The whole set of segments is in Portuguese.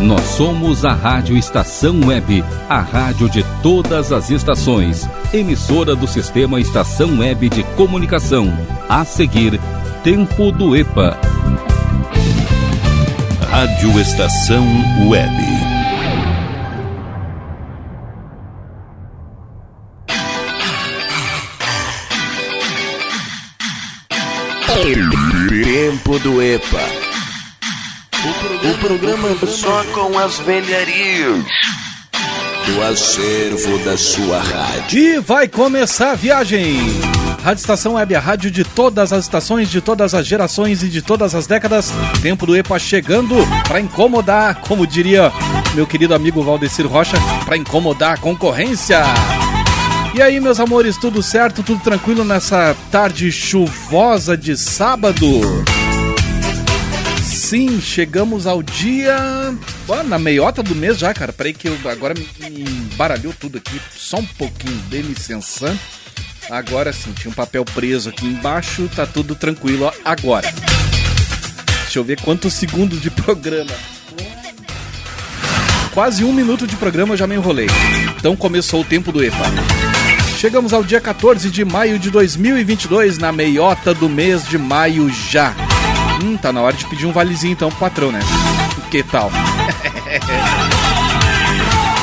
Nós somos a Rádio Estação Web, a rádio de todas as estações, emissora do sistema Estação Web de Comunicação. A seguir, Tempo do EPA. Rádio Estação Web. Tempo do EPA. O programa só com as velharias do acervo da sua rádio. E vai começar a viagem! Rádio Estação Web, a rádio de todas as estações, de todas as gerações e de todas as décadas. Tempo do EPA chegando para incomodar, como diria meu querido amigo Valdecir Rocha, para incomodar a concorrência. E aí, meus amores, tudo certo? Tudo tranquilo nessa tarde chuvosa de sábado? Sim, chegamos ao dia. na meiota do mês já, cara. Peraí que eu agora me, embaralhou tudo aqui. Só um pouquinho de licença. Agora sim, tinha um papel preso aqui embaixo, tá tudo tranquilo ó, agora. Deixa eu ver quantos segundos de programa. Quase um minuto de programa eu já me enrolei. Então começou o tempo do EPA. Chegamos ao dia 14 de maio de 2022, na meiota do mês de maio já. Hum, tá na hora de pedir um valezinho então pro patrão, né? Que tal?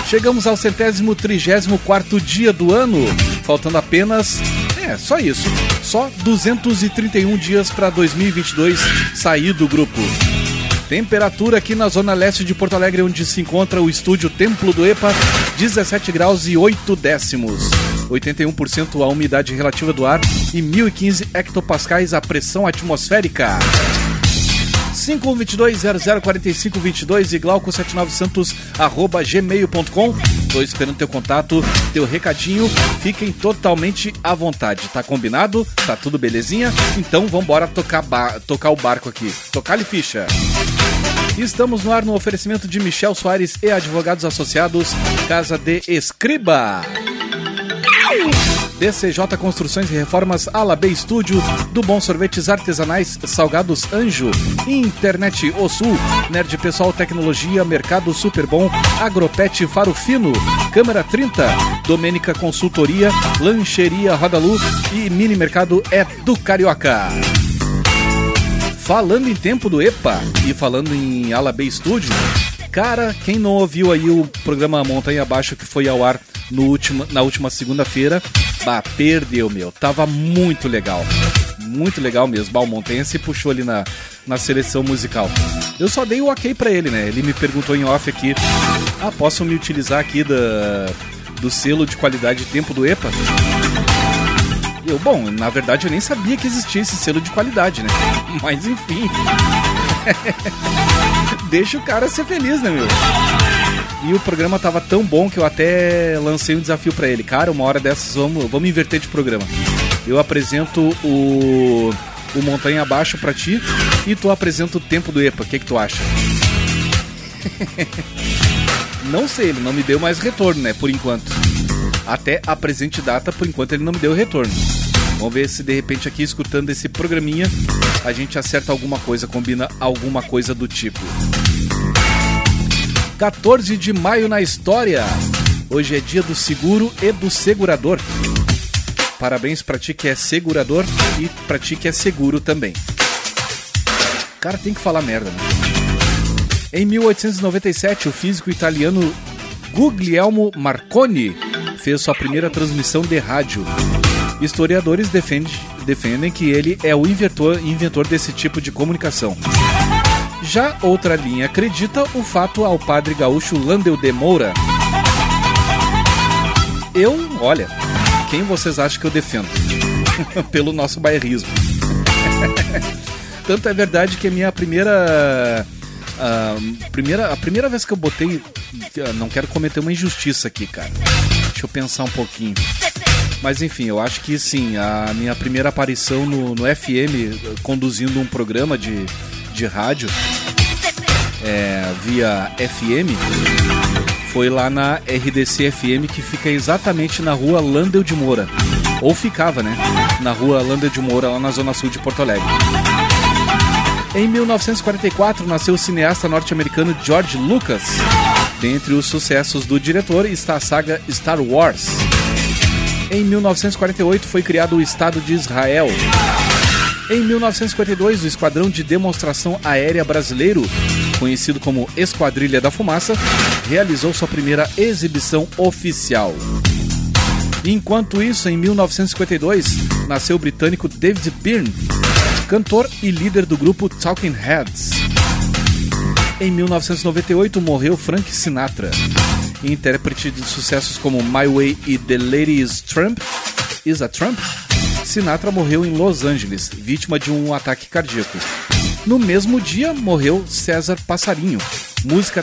Chegamos ao centésimo trigésimo quarto dia do ano, faltando apenas, é, só isso, só 231 dias para 2022 sair do grupo. Temperatura aqui na zona leste de Porto Alegre, onde se encontra o estúdio Templo do EPA, 17 graus e 8 décimos. 81% a umidade relativa do ar e 1015 hectopascais a pressão atmosférica. 5122-004522 e glauco79santos arroba gmail.com. Tô esperando teu contato, teu recadinho. Fiquem totalmente à vontade, tá combinado? Tá tudo belezinha? Então vambora tocar, tocar o barco aqui. Tocar-lhe ficha. Estamos no ar no oferecimento de Michel Soares e advogados associados, Casa de Escriba. DCJ Construções e Reformas Ala B Estúdio, do Bom Sorvetes Artesanais Salgados Anjo, Internet O Sul, Nerd Pessoal Tecnologia, Mercado Super Bom, Agropet Faro Fino, Câmara 30, Domênica Consultoria, Lancheria Rodalu e Mini Mercado é do Carioca. Falando em tempo do EPA e falando em Ala B Estúdio, cara, quem não ouviu aí o programa Montanha Abaixo que foi ao ar no último, na última segunda-feira. Bah, perdeu, meu. Tava muito legal. Muito legal mesmo. Bah, o Montanha se puxou ali na, na seleção musical. Eu só dei o ok pra ele, né? Ele me perguntou em off aqui: Ah, posso me utilizar aqui da, do selo de qualidade de tempo do EPA? Eu, bom, na verdade eu nem sabia que existia esse selo de qualidade, né? Mas enfim. Deixa o cara ser feliz, né, meu? E o programa tava tão bom que eu até lancei um desafio para ele. Cara, uma hora dessas vamos, vamos inverter de programa. Eu apresento o, o Montanha Abaixo para ti e tu apresenta o tempo do EPA. O que, que tu acha? não sei, ele não me deu mais retorno, né? Por enquanto. Até a presente data, por enquanto ele não me deu retorno. Vamos ver se de repente aqui escutando esse programinha a gente acerta alguma coisa, combina alguma coisa do tipo. 14 de maio na história. Hoje é dia do seguro e do segurador. Parabéns para ti que é segurador e para ti que é seguro também. Cara, tem que falar merda, né? Em 1897, o físico italiano Guglielmo Marconi fez sua primeira transmissão de rádio. Historiadores defendem, defendem que ele é o inventor, inventor desse tipo de comunicação. Já outra linha acredita o fato ao padre gaúcho Landel de Moura. Eu, olha, quem vocês acham que eu defendo? Pelo nosso bairrismo. Tanto é verdade que a minha primeira. A primeira, a primeira vez que eu botei. Não quero cometer uma injustiça aqui, cara. Deixa eu pensar um pouquinho. Mas enfim, eu acho que sim, a minha primeira aparição no, no FM conduzindo um programa de, de rádio é, via FM foi lá na RDC FM que fica exatamente na rua Landel de Moura. Ou ficava, né? Na rua Landel de Moura, lá na zona sul de Porto Alegre. Em 1944 nasceu o cineasta norte-americano George Lucas. Dentre os sucessos do diretor está a saga Star Wars. Em 1948 foi criado o Estado de Israel. Em 1952, o Esquadrão de Demonstração Aérea Brasileiro, conhecido como Esquadrilha da Fumaça, realizou sua primeira exibição oficial. Enquanto isso, em 1952, nasceu o britânico David Byrne, cantor e líder do grupo Talking Heads. Em 1998, morreu Frank Sinatra, intérprete de sucessos como My Way e The Lady is Trump. Is a Trump? Sinatra morreu em Los Angeles, vítima de um ataque cardíaco. No mesmo dia, morreu César Passarinho,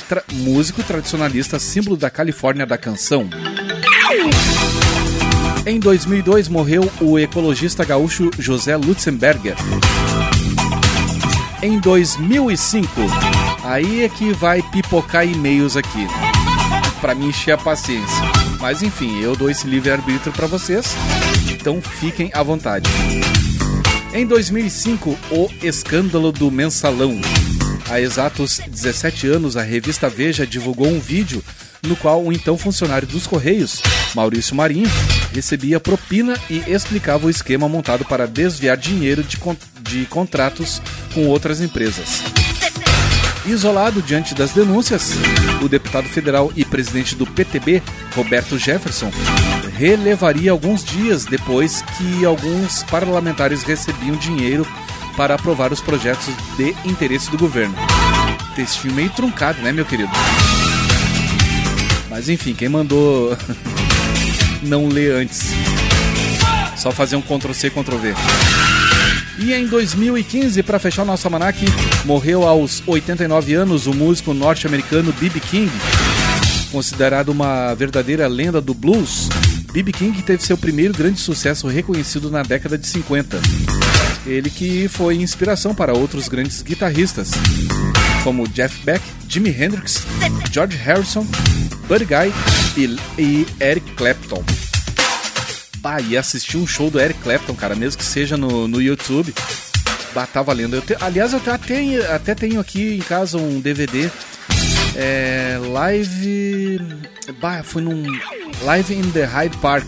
tra músico tradicionalista, símbolo da Califórnia da canção. Em 2002, morreu o ecologista gaúcho José Lutzenberger. Em 2005, aí é que vai pipocar e-mails aqui, para me encher a paciência. Mas enfim, eu dou esse livre-arbítrio para vocês então fiquem à vontade. Em 2005, o escândalo do mensalão. Há exatos 17 anos, a revista Veja divulgou um vídeo no qual o então funcionário dos Correios, Maurício Marinho, recebia propina e explicava o esquema montado para desviar dinheiro de, con de contratos com outras empresas. Isolado diante das denúncias, o deputado federal e presidente do PTB, Roberto Jefferson, relevaria alguns dias depois que alguns parlamentares recebiam dinheiro para aprovar os projetos de interesse do governo. Textinho meio truncado, né, meu querido? Mas enfim, quem mandou não ler antes? Só fazer um Ctrl C, Ctrl V. E em 2015, para fechar o nosso almanac, morreu aos 89 anos o músico norte-americano B.B. King, considerado uma verdadeira lenda do blues. B.B. King teve seu primeiro grande sucesso reconhecido na década de 50. Ele que foi inspiração para outros grandes guitarristas, como Jeff Beck, Jimi Hendrix, George Harrison, Buddy Guy e, e Eric Clapton. Bah, e assistir um show do Eric Clapton, cara, mesmo que seja no, no YouTube, bah, tá valendo. Eu te, aliás, eu até, até tenho aqui em casa um DVD é, live. Bah, foi num. Live in the Hyde Park.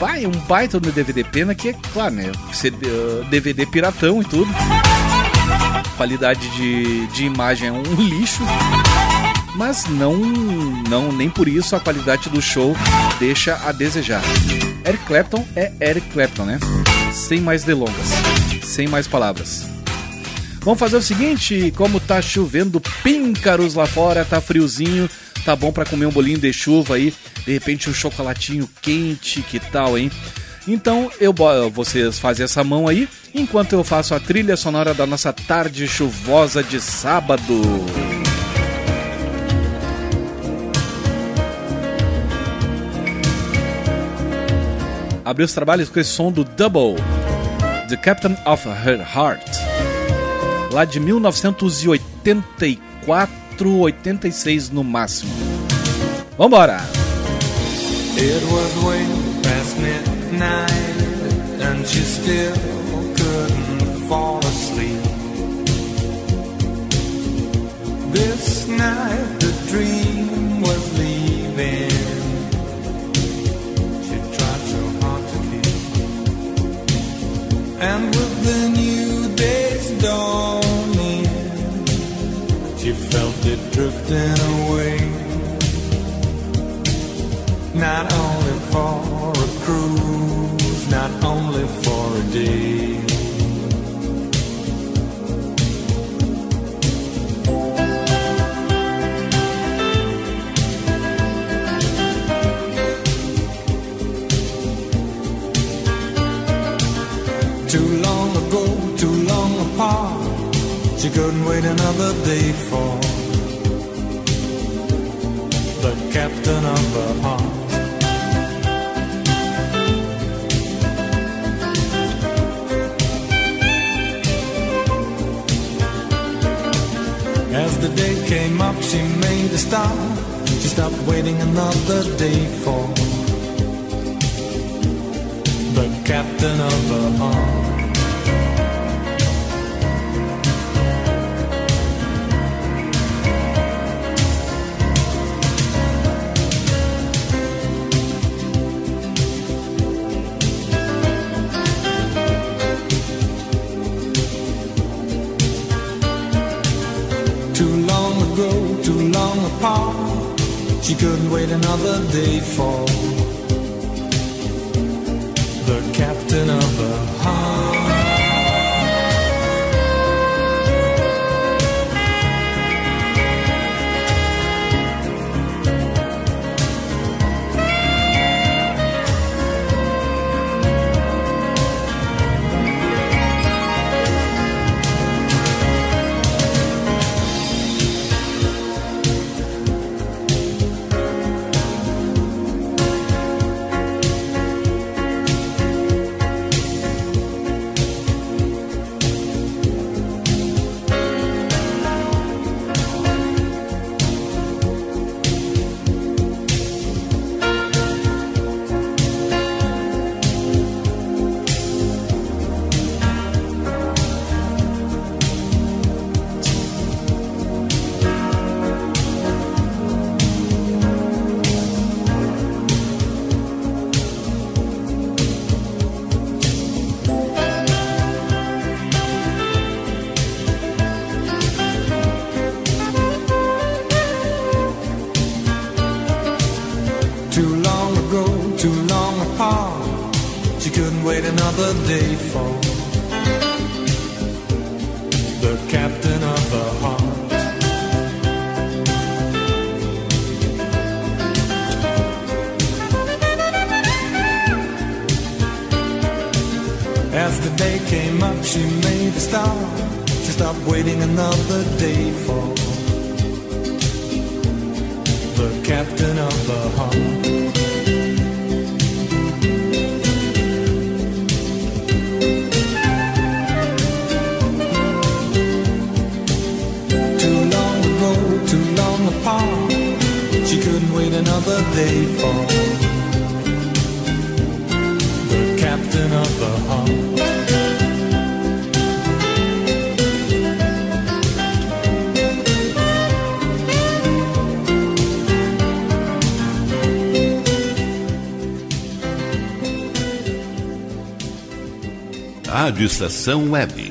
Bah, é um baita no DVD. Pena que, claro, né? DVD piratão e tudo. Qualidade de, de imagem é um lixo mas não, não nem por isso a qualidade do show deixa a desejar. Eric Clapton é Eric Clapton, né? Sem mais delongas, sem mais palavras. Vamos fazer o seguinte, como tá chovendo píncaros lá fora, tá friozinho, tá bom para comer um bolinho de chuva aí, de repente um chocolatinho quente, que tal, hein? Então eu vocês fazem essa mão aí, enquanto eu faço a trilha sonora da nossa tarde chuvosa de sábado. Abriu os trabalhos com esse som do Double, The Captain of Her Heart, lá de 1984, 86 no máximo. Vambora! It was way past midnight and she still couldn't fall asleep. This night the dream And with the new day's dawning, she felt it drifting away. Not only for a cruise, not only for a day. She couldn't wait another day for the captain of her heart. As the day came up, she made a stop. She stopped waiting another day for the captain of her heart. She couldn't wait another day for phone. Estação Web.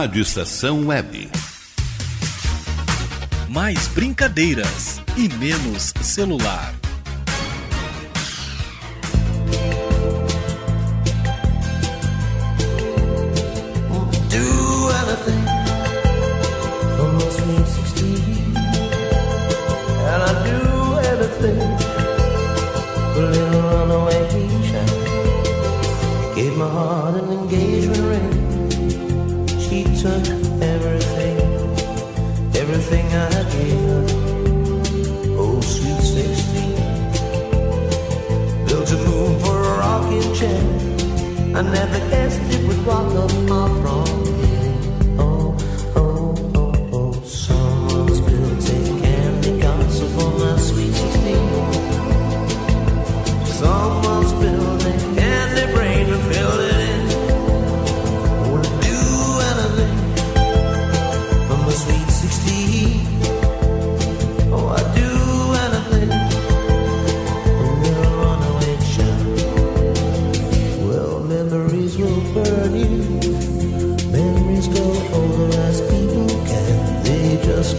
Rádio Estação Web. Mais brincadeiras e menos celular.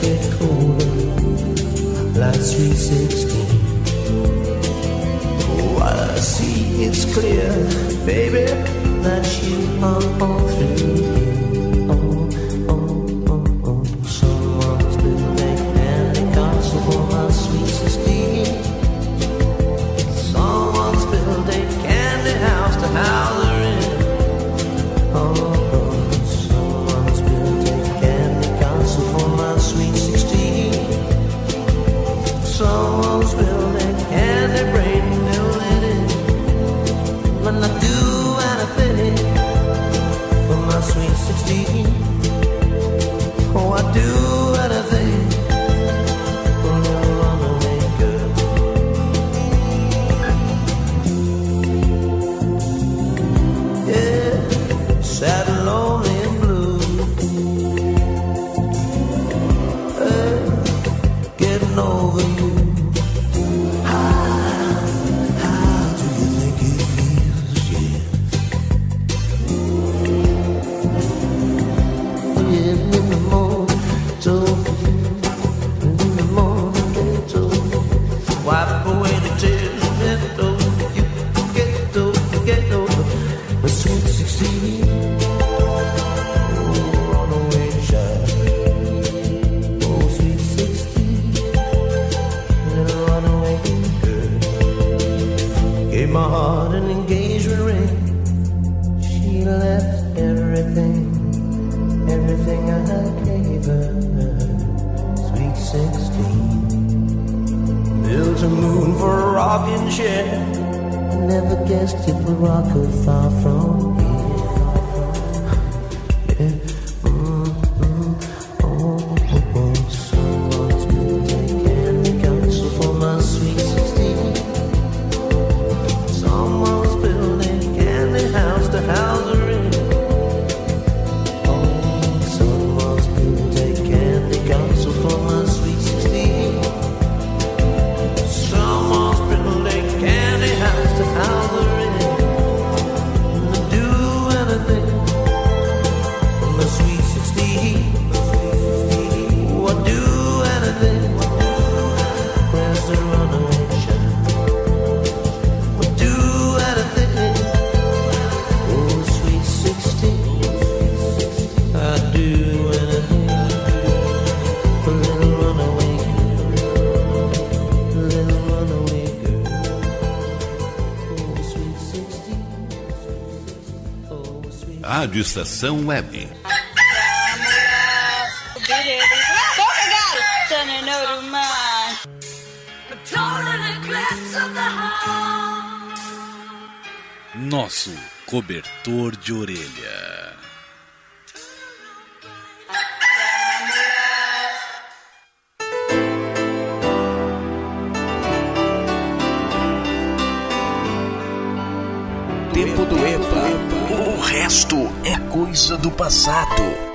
get colder like Sweet 16. What I see is clear, baby, that you are all through. Rádio Estação Web. Nosso cobertor de orelha. Coisa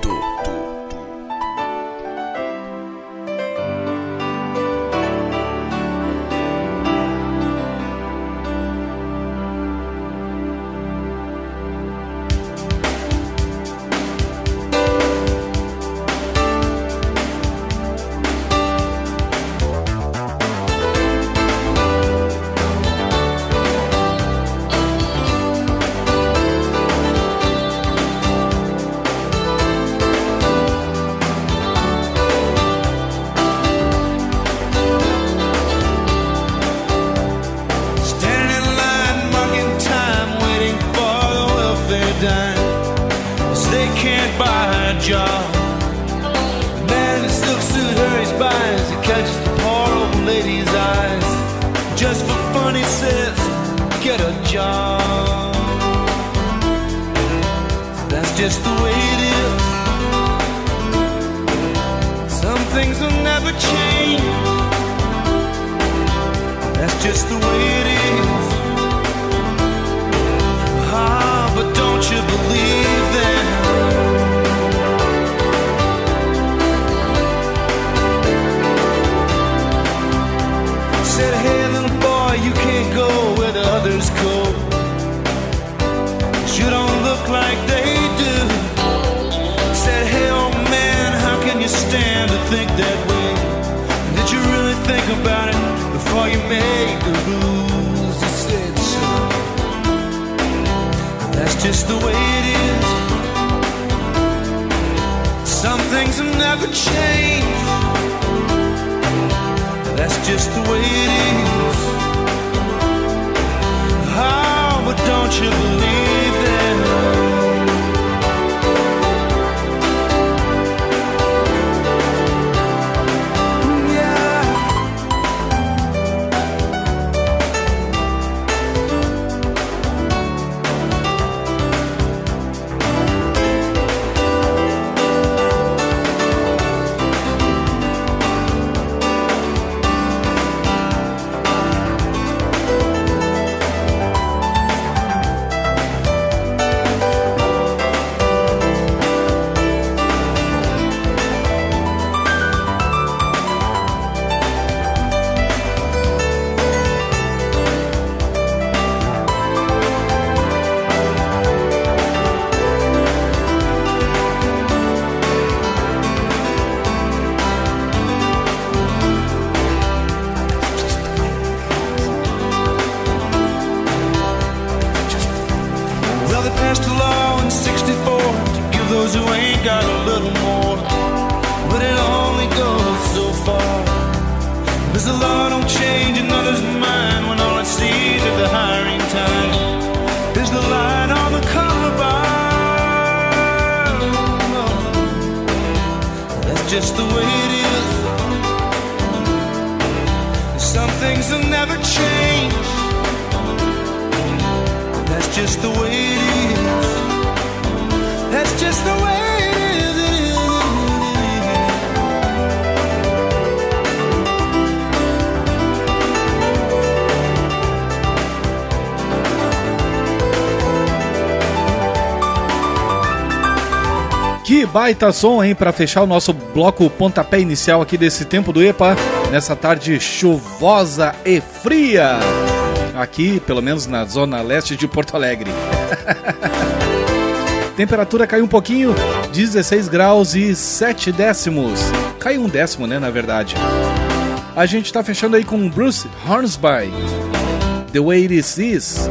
baita som, hein, para fechar o nosso bloco pontapé inicial aqui desse tempo do EPA, nessa tarde chuvosa e fria. Aqui, pelo menos na zona leste de Porto Alegre. Temperatura caiu um pouquinho, 16 graus e 7 décimos. Caiu um décimo, né, na verdade. A gente tá fechando aí com Bruce Hornsby, The Way It Is.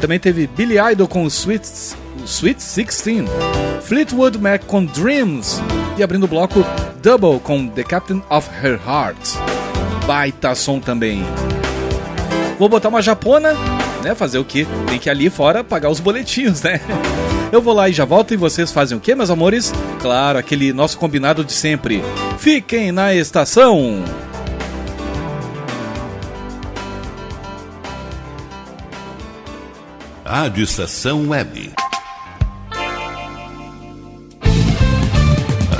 Também teve Billy Idol com Sweet, Sweet 16, Fleetwood Mac com Dreams e abrindo o bloco Double com The Captain of Her Heart. Baita som também. Vou botar uma japona, né? Fazer o quê? Tem que ir ali fora pagar os boletinhos, né? Eu vou lá e já volto e vocês fazem o quê, meus amores? Claro, aquele nosso combinado de sempre. Fiquem na estação. Rádio Estação Web.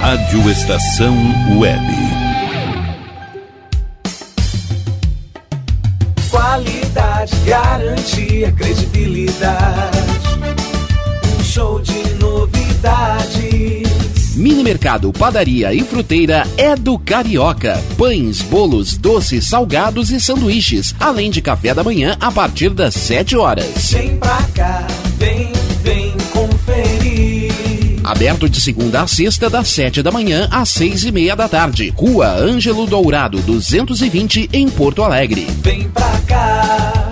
Rádio Estação Web. Qualidade, garantia, credibilidade. Um show de novidades. Mini Mercado, Padaria e Fruteira é do Carioca. Pães, bolos, doces, salgados e sanduíches, além de café da manhã a partir das 7 horas. Vem pra cá, vem. Aberto de segunda a sexta, das 7 da manhã às 6 e meia da tarde. Rua Ângelo Dourado, 220, em Porto Alegre. Vem pra cá.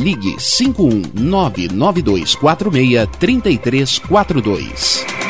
ligue 51992463342.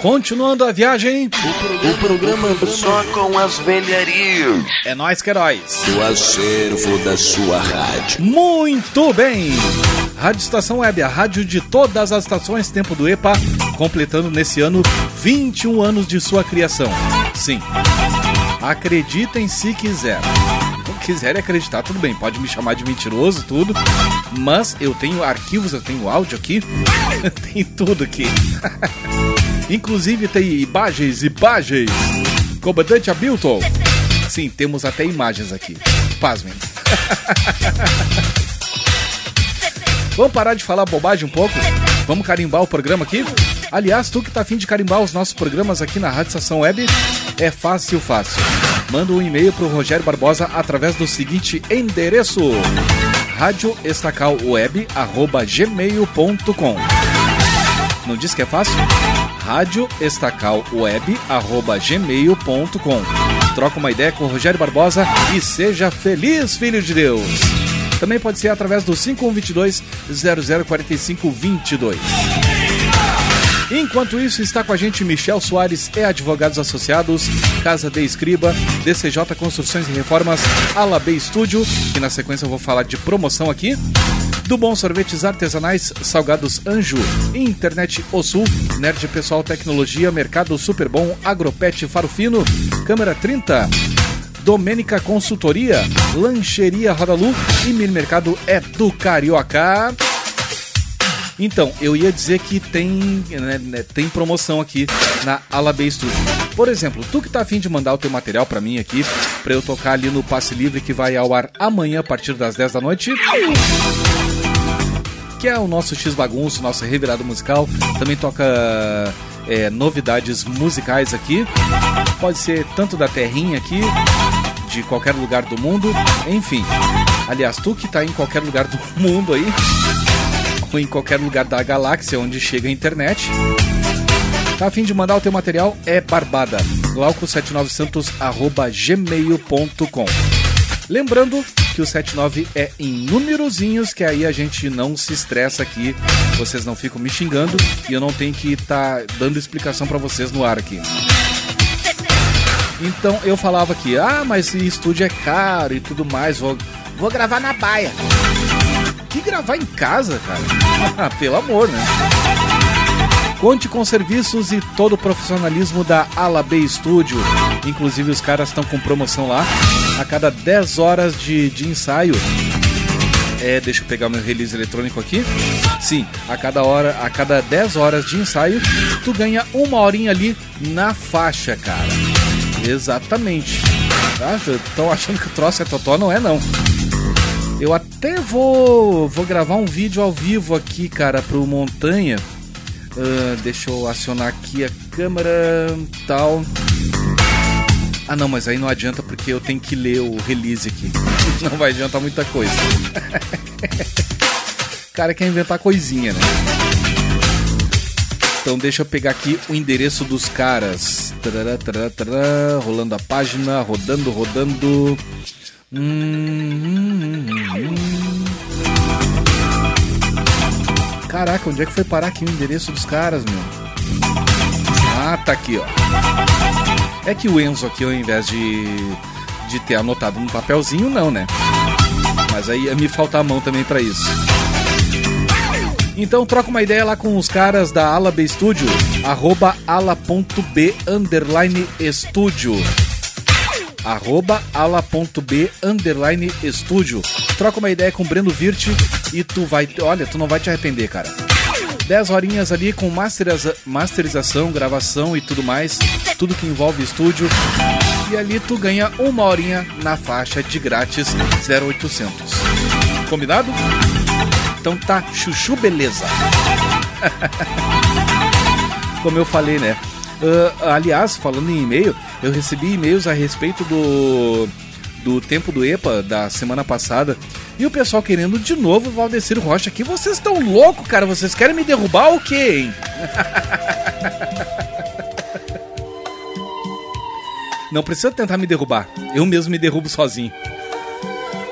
Continuando a viagem, O programa só com as velharias é nós que heróis. do acervo da sua rádio. Muito bem! Rádio Estação Web, a rádio de todas as estações Tempo do EPA, completando nesse ano 21 anos de sua criação. Sim. Acreditem se quiser. Não quiserem acreditar, tudo bem, pode me chamar de mentiroso, tudo. Mas eu tenho arquivos, eu tenho áudio aqui, tem tudo aqui. Inclusive tem imagens, imagens. Comandante Hamilton. Sim, temos até imagens aqui. Pasmem. Vamos parar de falar bobagem um pouco? Vamos carimbar o programa aqui? Aliás, tu que tá afim de carimbar os nossos programas aqui na Rádio Estação Web, é fácil, fácil. Manda um e-mail pro Rogério Barbosa através do seguinte endereço: radioestacalweb@gmail.com. Não diz que é fácil? radioestacalweb@gmail.com. Troca uma ideia com o Rogério Barbosa e seja feliz, filho de Deus. Também pode ser através do 5122 004522. Enquanto isso, está com a gente Michel Soares e Advogados Associados, Casa de Escriba, DCJ Construções e Reformas, Ala B Estúdio, e na sequência eu vou falar de promoção aqui. Do Bom Sorvetes Artesanais, Salgados Anjo, Internet O Sul, Nerd Pessoal Tecnologia, Mercado Super Bom, Agropet Faro Fino, Câmera 30, Domênica Consultoria, Lancheria Rodalu e Mini Mercado é do Carioca. Então, eu ia dizer que tem, né, né, tem promoção aqui na Alabê Studio. Por exemplo, tu que tá afim de mandar o teu material para mim aqui, para eu tocar ali no Passe Livre que vai ao ar amanhã a partir das 10 da noite que é o nosso X Bagunço, nosso revirado musical. Também toca é, novidades musicais aqui. Pode ser tanto da terrinha aqui, de qualquer lugar do mundo, enfim. Aliás, tu que tá em qualquer lugar do mundo aí, ou em qualquer lugar da galáxia onde chega a internet, tá a fim de mandar o teu material, é barbada. glauco79santos arroba gmail.com Lembrando que o 79 é em númerozinhos, que aí a gente não se estressa aqui, vocês não ficam me xingando e eu não tenho que estar tá dando explicação para vocês no ar aqui. Então eu falava aqui, ah, mas esse estúdio é caro e tudo mais, vou, vou gravar na baia. Que gravar em casa, cara? Pelo amor, né? Conte com serviços e todo o profissionalismo da Ala B Studio. Inclusive, os caras estão com promoção lá. A cada 10 horas de, de ensaio. É, deixa eu pegar meu release eletrônico aqui. Sim, a cada hora, a cada 10 horas de ensaio, tu ganha uma horinha ali na faixa, cara. Exatamente. Estão achando que o troço é totó? Não é não. Eu até vou, vou gravar um vídeo ao vivo aqui, cara, pro Montanha Uh, deixa eu acionar aqui a câmera tal. Ah não, mas aí não adianta porque eu tenho que ler o release aqui. Não vai adiantar muita coisa. o cara quer inventar coisinha, né? Então deixa eu pegar aqui o endereço dos caras. Tarará, tarará, tarará, rolando a página, rodando, rodando. Hum, hum, hum, Caraca, onde é que foi parar aqui o endereço dos caras, meu? Ah, tá aqui, ó. É que o Enzo aqui, ao invés de, de ter anotado no papelzinho, não, né? Mas aí me faltar a mão também para isso. Então troca uma ideia lá com os caras da Ala B Studio, arroba ala.b underline estúdio. Arroba ala.b underline estúdio. Troca uma ideia com o Breno Virte e tu vai. Olha, tu não vai te arrepender, cara. 10 horinhas ali com masteriza, masterização, gravação e tudo mais. Tudo que envolve estúdio. E ali tu ganha uma horinha na faixa de grátis 0800. Combinado? Então tá, chuchu beleza. Como eu falei, né? Uh, aliás, falando em e-mail, eu recebi e-mails a respeito do do tempo do EPA da semana passada. E o pessoal querendo de novo o Valdecir Rocha aqui. Vocês estão loucos, cara? Vocês querem me derrubar ou quê, hein? Não precisa tentar me derrubar. Eu mesmo me derrubo sozinho.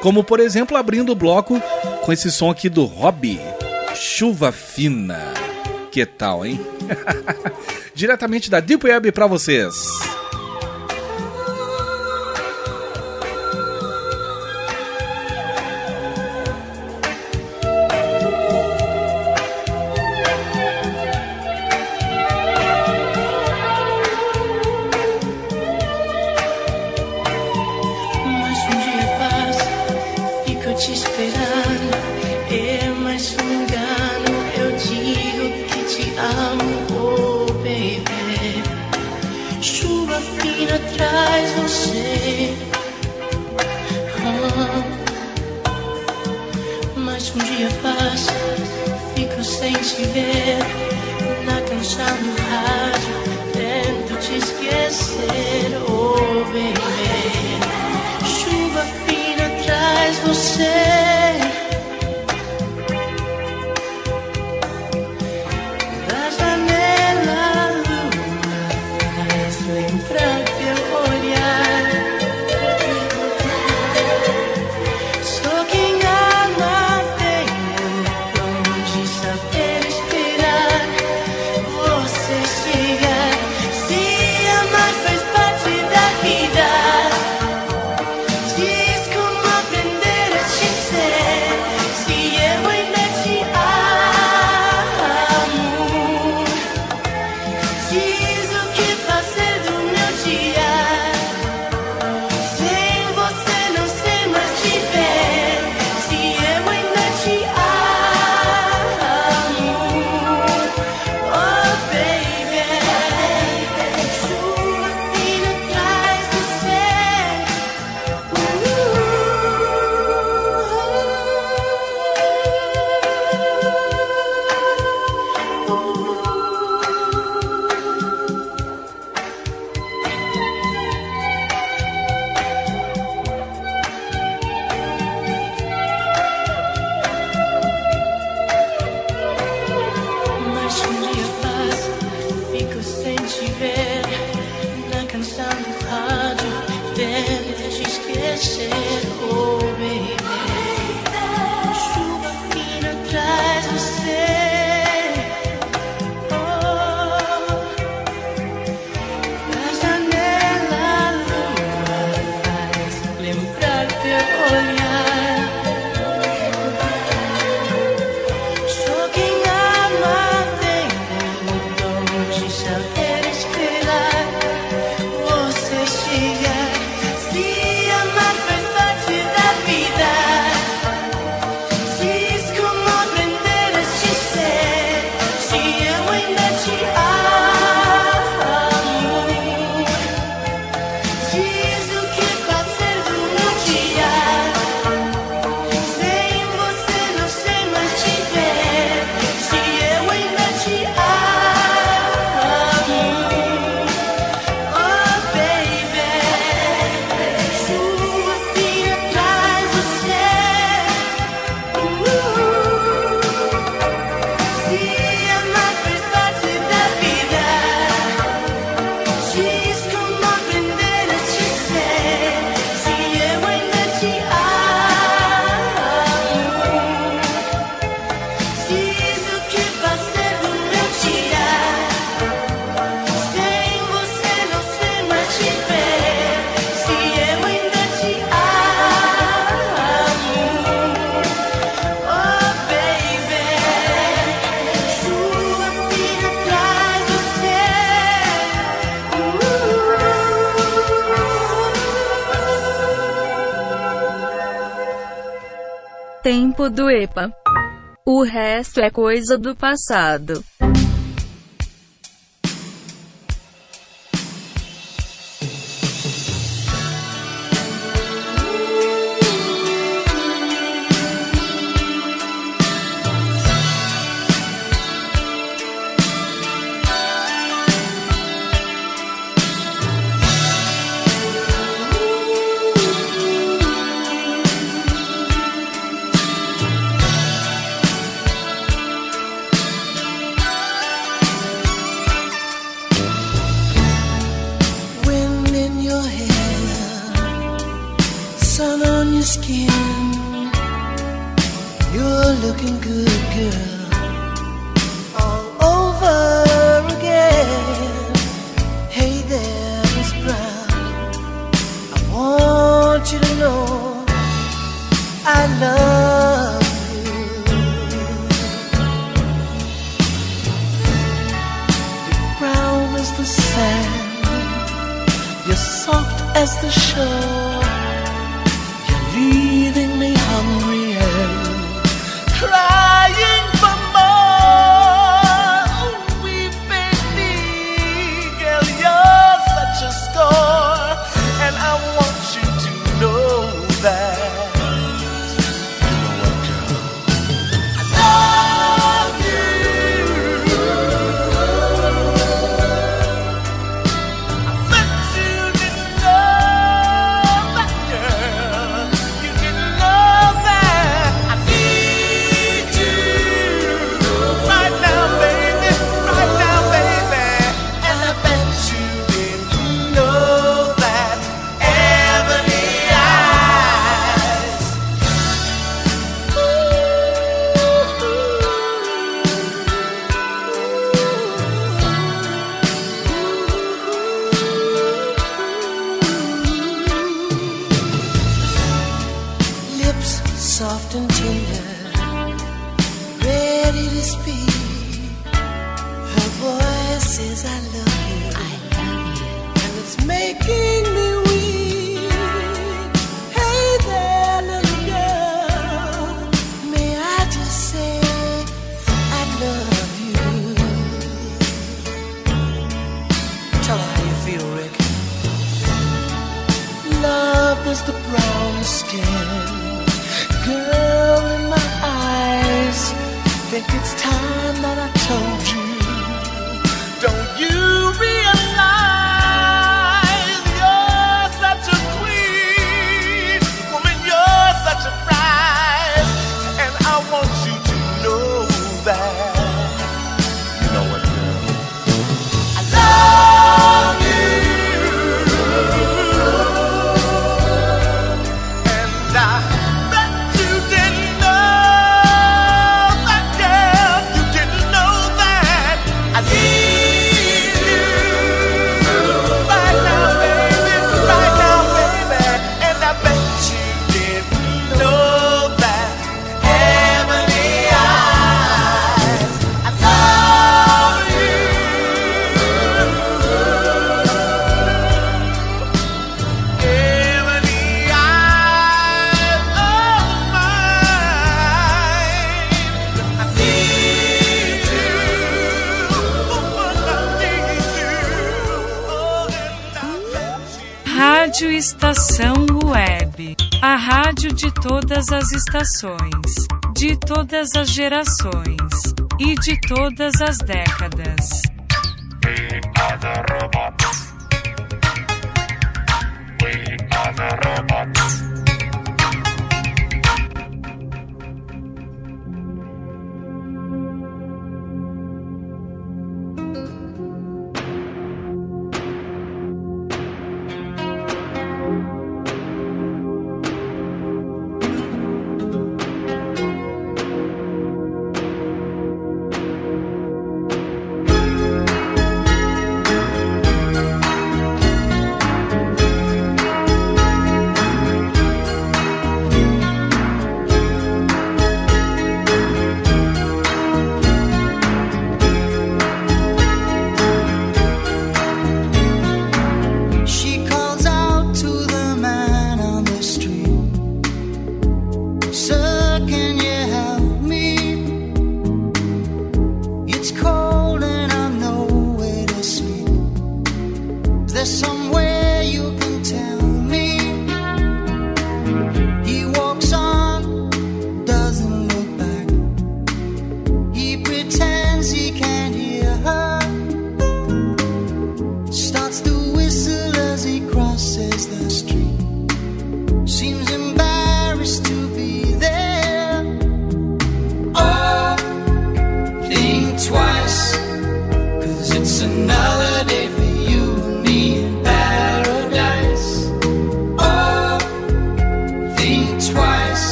Como, por exemplo, abrindo o bloco com esse som aqui do Hobby. Chuva fina. Que tal, hein? Diretamente da Deep Web para vocês. do EPA. O resto é coisa do passado. sand. You're soft as the shore. You're leaving me hungry and crying. estações, de todas as gerações e de todas as décadas.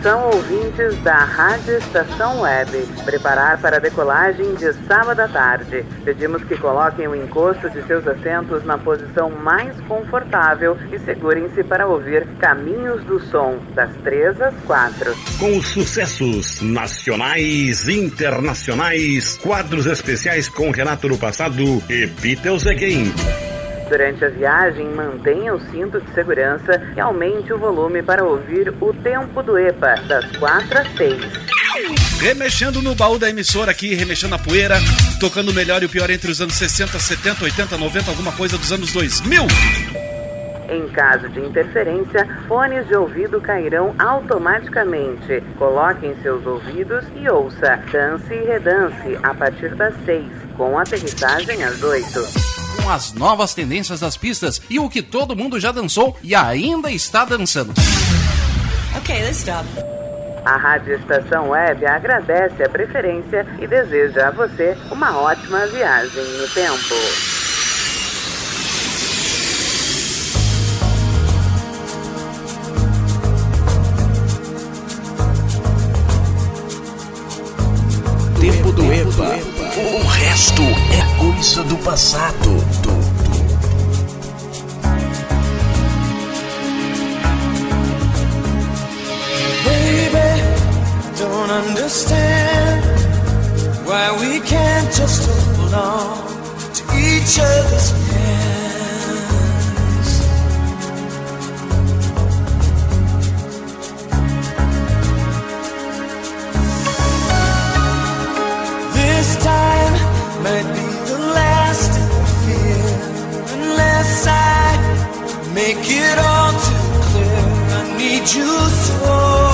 Atenção ouvintes da Rádio Estação Web. Preparar para a decolagem de sábado à tarde. Pedimos que coloquem o encosto de seus assentos na posição mais confortável e segurem-se para ouvir Caminhos do Som, das 3 às 4. Com os sucessos nacionais, internacionais, quadros especiais com Renato no passado e Beatles Again. Durante a viagem, mantenha o cinto de segurança e aumente o volume para ouvir o tempo do EPA, das 4 às 6. Remexendo no baú da emissora aqui, remexendo a poeira, tocando o melhor e o pior entre os anos 60, 70, 80, 90, alguma coisa dos anos 2000. Em caso de interferência, fones de ouvido cairão automaticamente. Coloque em seus ouvidos e ouça Dance e Redance a partir das 6, com aterrissagem às 8. Com as novas tendências das pistas e o que todo mundo já dançou e ainda está dançando. Ok, let's stop. A Rádio Estação Web agradece a preferência e deseja a você uma ótima viagem no tempo. Tempo passado. Do, do. Baby, don't understand why we can't just hold on to each other's hands. This time might make it all too clear. I need you so.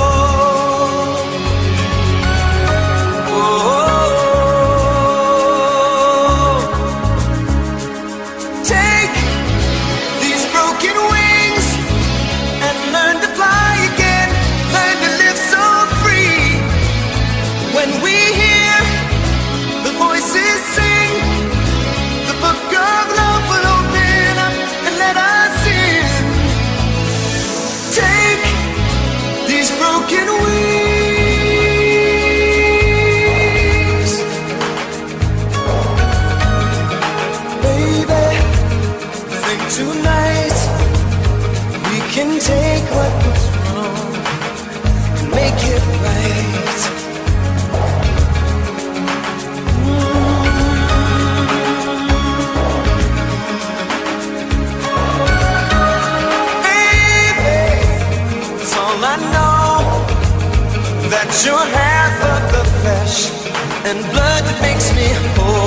That you're half of the flesh and blood that makes me whole.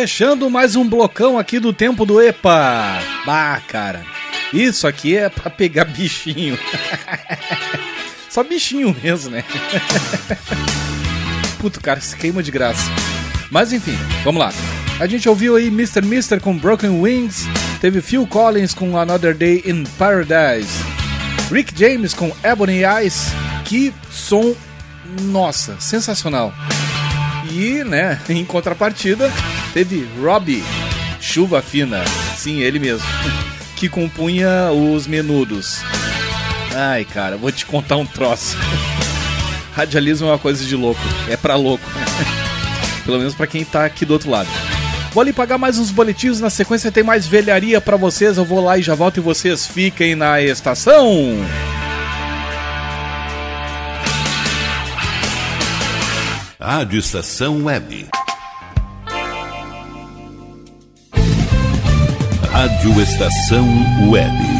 Fechando mais um blocão aqui do tempo do EPA. Bah, cara. Isso aqui é pra pegar bichinho. Só bichinho mesmo, né? Puto, cara, se queima de graça. Mas enfim, vamos lá. A gente ouviu aí Mr. Mister com Broken Wings, teve Phil Collins com Another Day in Paradise, Rick James com Ebony Eyes, que som, nossa, sensacional. E, né, em contrapartida, teve Robbie, Chuva Fina, sim, ele mesmo, que compunha os menudos. Ai, cara, vou te contar um troço. Radialismo é uma coisa de louco, é pra louco. Pelo menos pra quem tá aqui do outro lado. Vou ali pagar mais uns boletins, na sequência tem mais velharia pra vocês, eu vou lá e já volto e vocês fiquem na estação. Rádio Estação Web. Rádio Estação Web.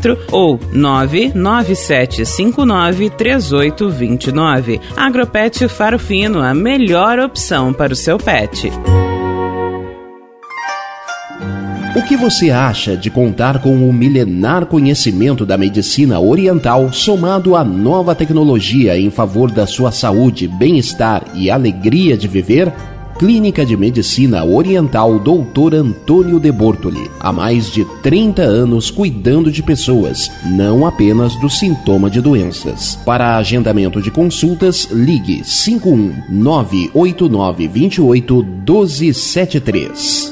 ou 997593829. Agropet Faro Fino, a melhor opção para o seu pet. O que você acha de contar com o milenar conhecimento da medicina oriental somado à nova tecnologia em favor da sua saúde, bem-estar e alegria de viver? Clínica de Medicina Oriental Dr. Antônio de Bortoli. Há mais de 30 anos cuidando de pessoas, não apenas do sintoma de doenças. Para agendamento de consultas, ligue 51989281273.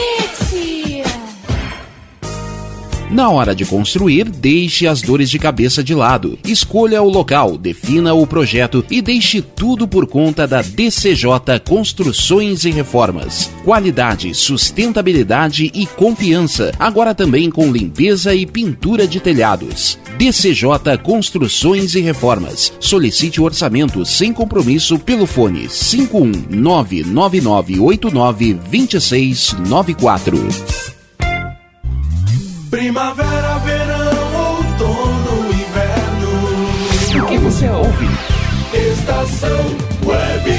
Na hora de construir, deixe as dores de cabeça de lado. Escolha o local, defina o projeto e deixe tudo por conta da DCJ Construções e Reformas. Qualidade, sustentabilidade e confiança. Agora também com limpeza e pintura de telhados. DCJ Construções e Reformas. Solicite o orçamento sem compromisso pelo fone 51999892694. Primavera, verão, outono, inverno. O que você ouve? Estação Web.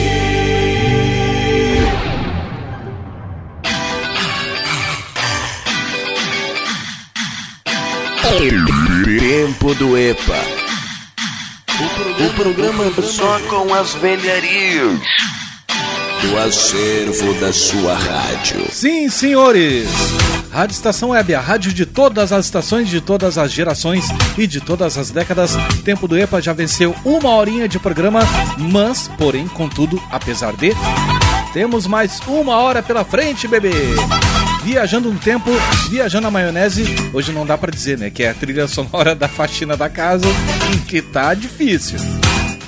Tempo do EPA. O programa só com as velharias do acervo da sua rádio. Sim, senhores! Rádio Estação Web, a rádio de todas as estações, de todas as gerações e de todas as décadas. Tempo do EPA já venceu uma horinha de programa, mas, porém, contudo, apesar de, temos mais uma hora pela frente, bebê! Viajando no tempo, viajando na maionese. Hoje não dá pra dizer, né? Que é a trilha sonora da faxina da casa, que tá difícil.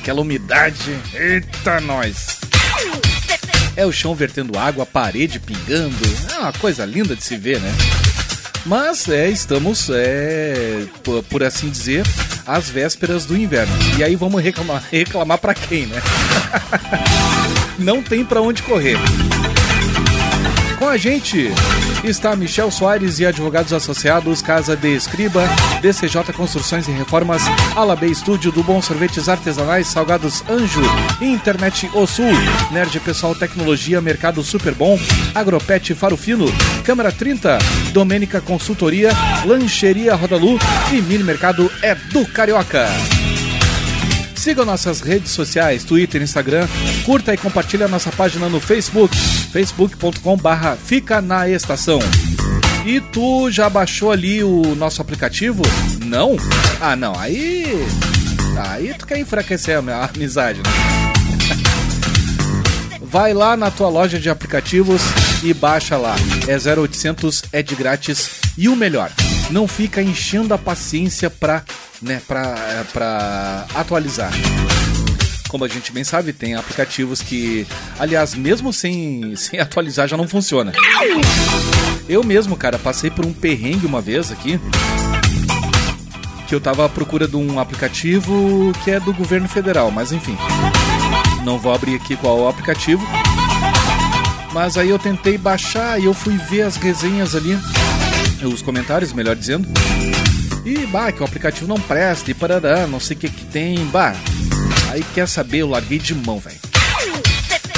Aquela umidade, eita nós! É o chão vertendo água, a parede pingando. É uma coisa linda de se ver, né? Mas é, estamos, é, por, assim dizer, às vésperas do inverno. E aí vamos reclamar, reclamar para quem, né? Não tem para onde correr. Com a gente está Michel Soares e advogados associados, Casa de Escriba, DCJ Construções e Reformas, Alabê Estúdio do Bom Sorvetes Artesanais, Salgados Anjo, Internet O Sul, Nerd Pessoal Tecnologia, Mercado Super Bom, Agropet Faro Fino, Câmara 30, Domênica Consultoria, Lancheria Rodalu e Mini Mercado é do Carioca. Siga nossas redes sociais, Twitter, Instagram, curta e compartilhe a nossa página no Facebook, facebook.com barra Fica na Estação. E tu já baixou ali o nosso aplicativo? Não? Ah, não, aí... Aí tu quer enfraquecer a minha amizade, né? Vai lá na tua loja de aplicativos e baixa lá. É 0800, é de grátis. E o melhor, não fica enchendo a paciência pra, né, pra, pra atualizar. Como a gente bem sabe, tem aplicativos que, aliás, mesmo sem, sem atualizar já não funciona. Eu mesmo, cara, passei por um perrengue uma vez aqui. Que eu tava à procura de um aplicativo que é do governo federal, mas enfim. Não vou abrir aqui qual é o aplicativo. Mas aí eu tentei baixar e eu fui ver as resenhas ali, os comentários, melhor dizendo. E bah, que o aplicativo não presta, e parará, não sei o que que tem, bah. Aí quer saber, eu larguei de mão, velho.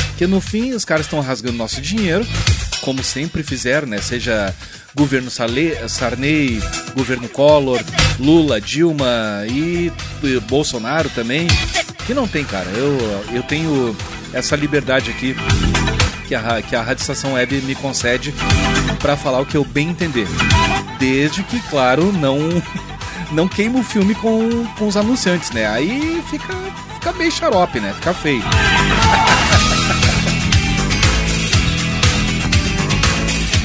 Porque no fim os caras estão rasgando nosso dinheiro, como sempre fizeram, né? Seja governo Sale- Sarney, governo Collor, Lula, Dilma e eh, Bolsonaro também. Que não tem, cara. Eu, eu tenho essa liberdade aqui que a, que a Rádio Estação Web me concede para falar o que eu bem entender. Desde que, claro, não não queima o filme com, com os anunciantes, né? Aí fica, fica meio xarope, né? Fica feio.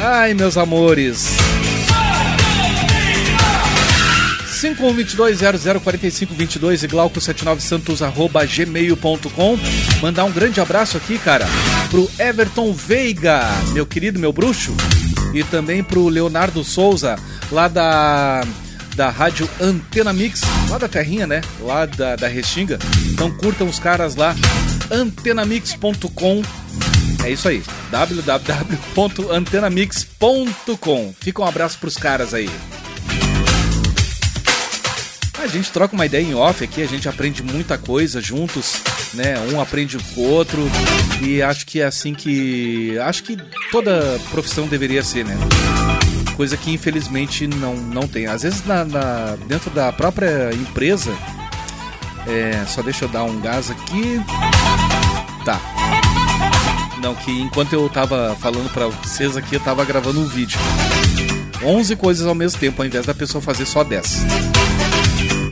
Ai, meus amores. 5122-004522 e glauco79santos arroba gmail.com Mandar um grande abraço aqui, cara, pro Everton Veiga, meu querido, meu bruxo, e também pro Leonardo Souza, lá da, da rádio Antena Mix, lá da terrinha, né? Lá da, da Restinga. Então curtam os caras lá, antenamix.com é isso aí, www.antenamix.com. Fica um abraço pros caras aí. A gente troca uma ideia em off aqui, a gente aprende muita coisa juntos, né? Um aprende com o outro e acho que é assim que. Acho que toda profissão deveria ser, né? Coisa que infelizmente não, não tem. Às vezes na, na- dentro da própria empresa. É, só deixa eu dar um gás aqui. Tá. Não, que enquanto eu tava falando pra vocês aqui, eu tava gravando um vídeo. 11 coisas ao mesmo tempo, ao invés da pessoa fazer só 10.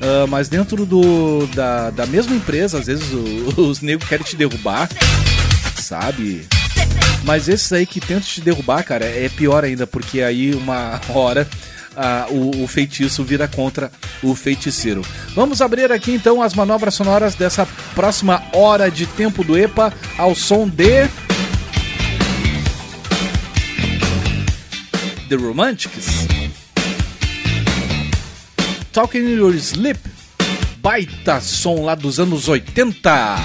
Ah, mas dentro do, da, da mesma empresa, às vezes o- os negros querem te derrubar, sabe? Mas esses aí que tentam te derrubar, cara, é pior ainda, porque aí uma hora ah, o, o feitiço vira contra o feiticeiro. Vamos abrir aqui então as manobras sonoras dessa próxima hora de tempo do EPA ao som de. The Romantics. Talking in Your Sleep. Baita som lá dos anos 80.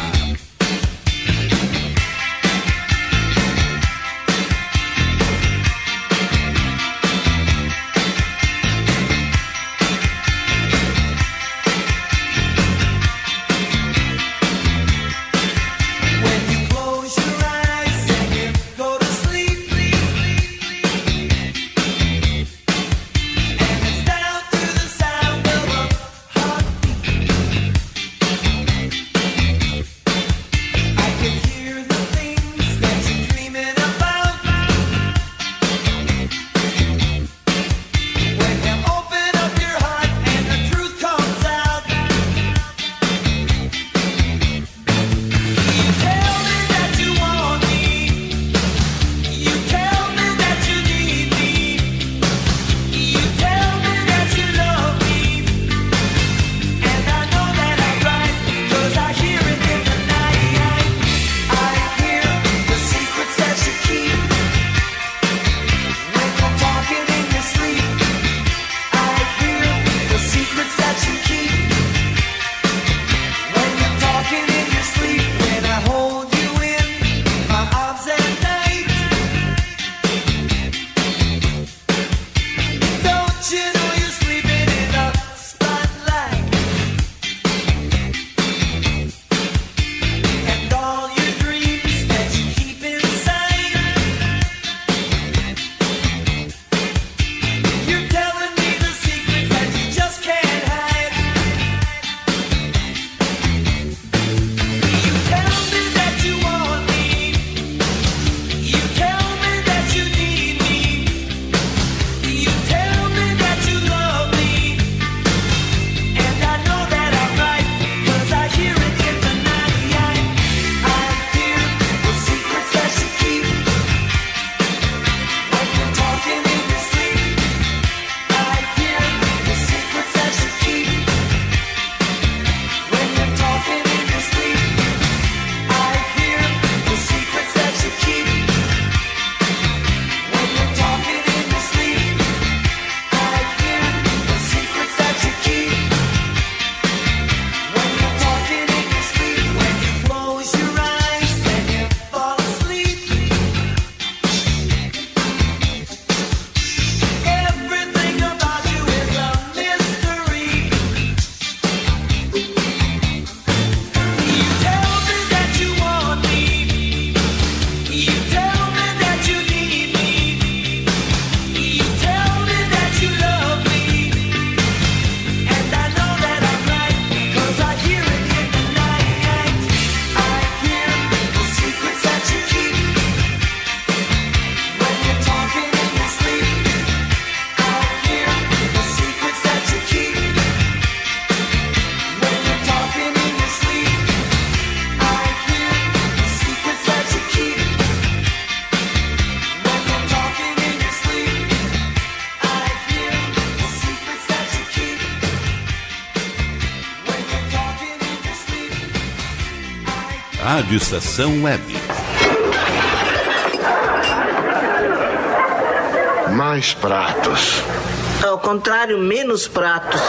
Rádio Estação Web. Mais pratos. Ao contrário, menos pratos.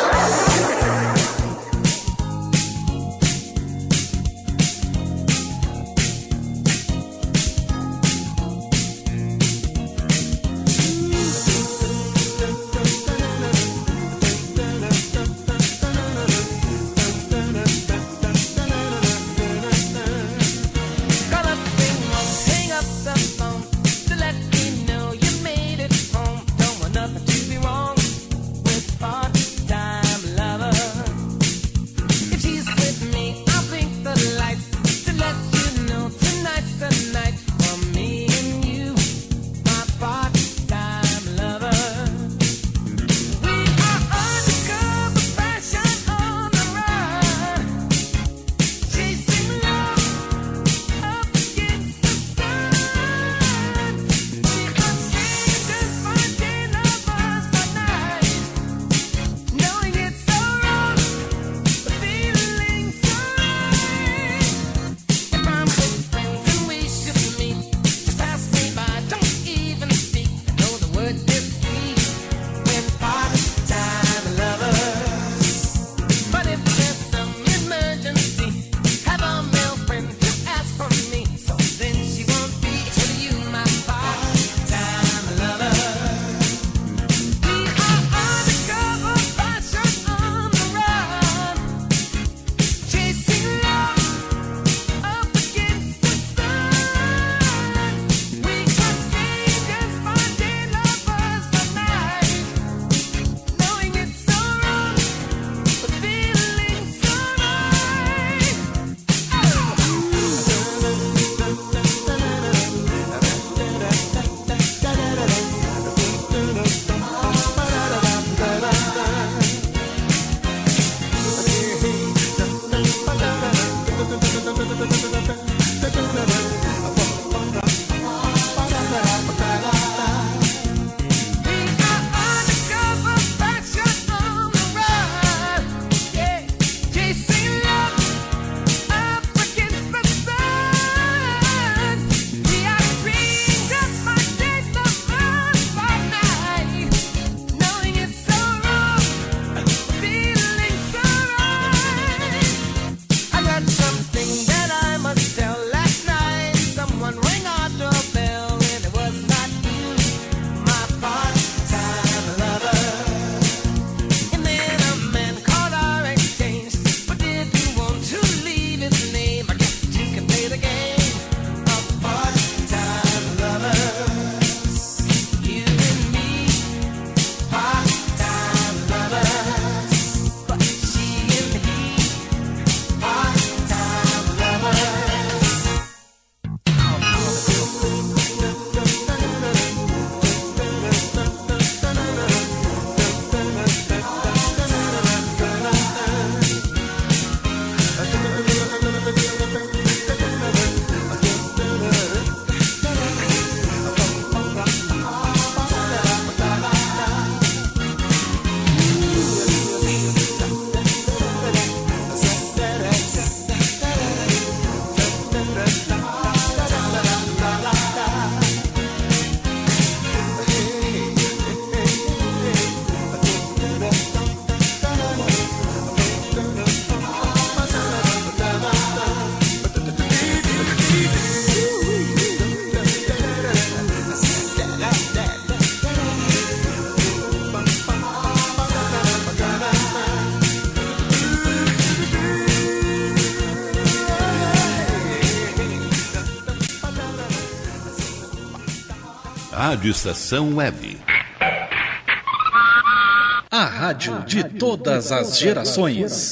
Rádio Estação Web. A rádio de todas as gerações.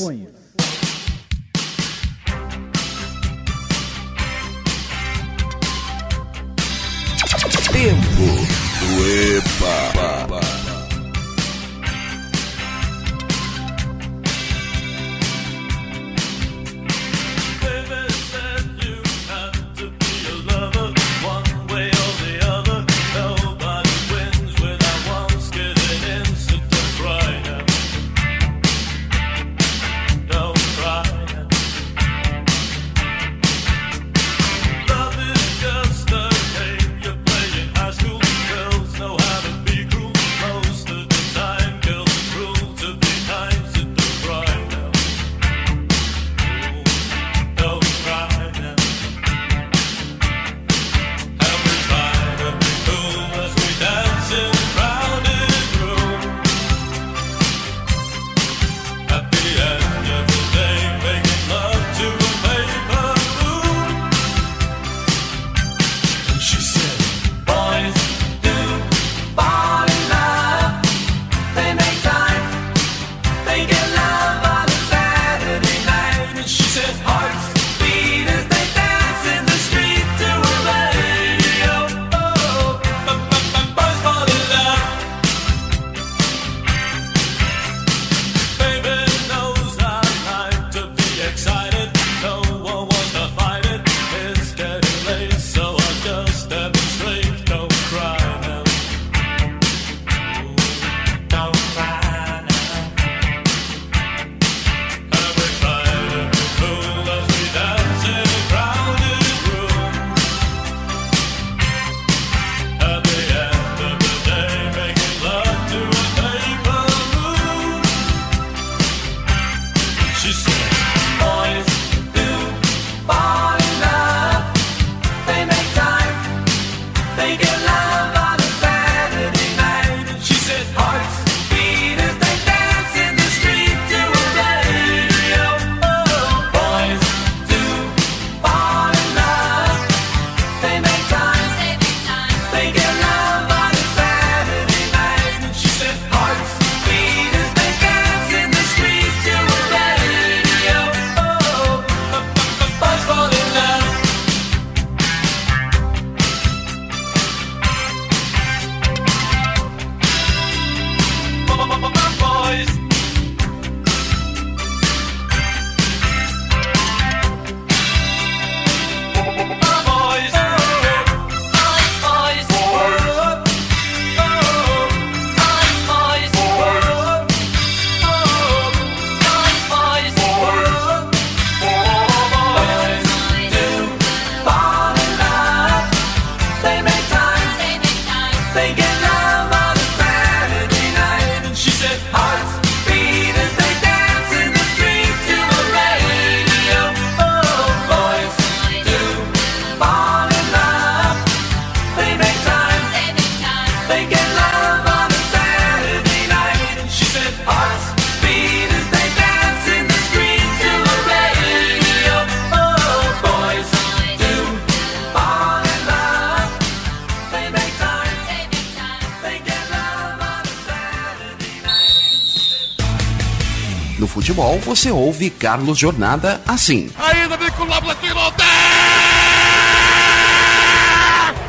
você ouve Carlos Jornada assim. Ainda vem com o Lobla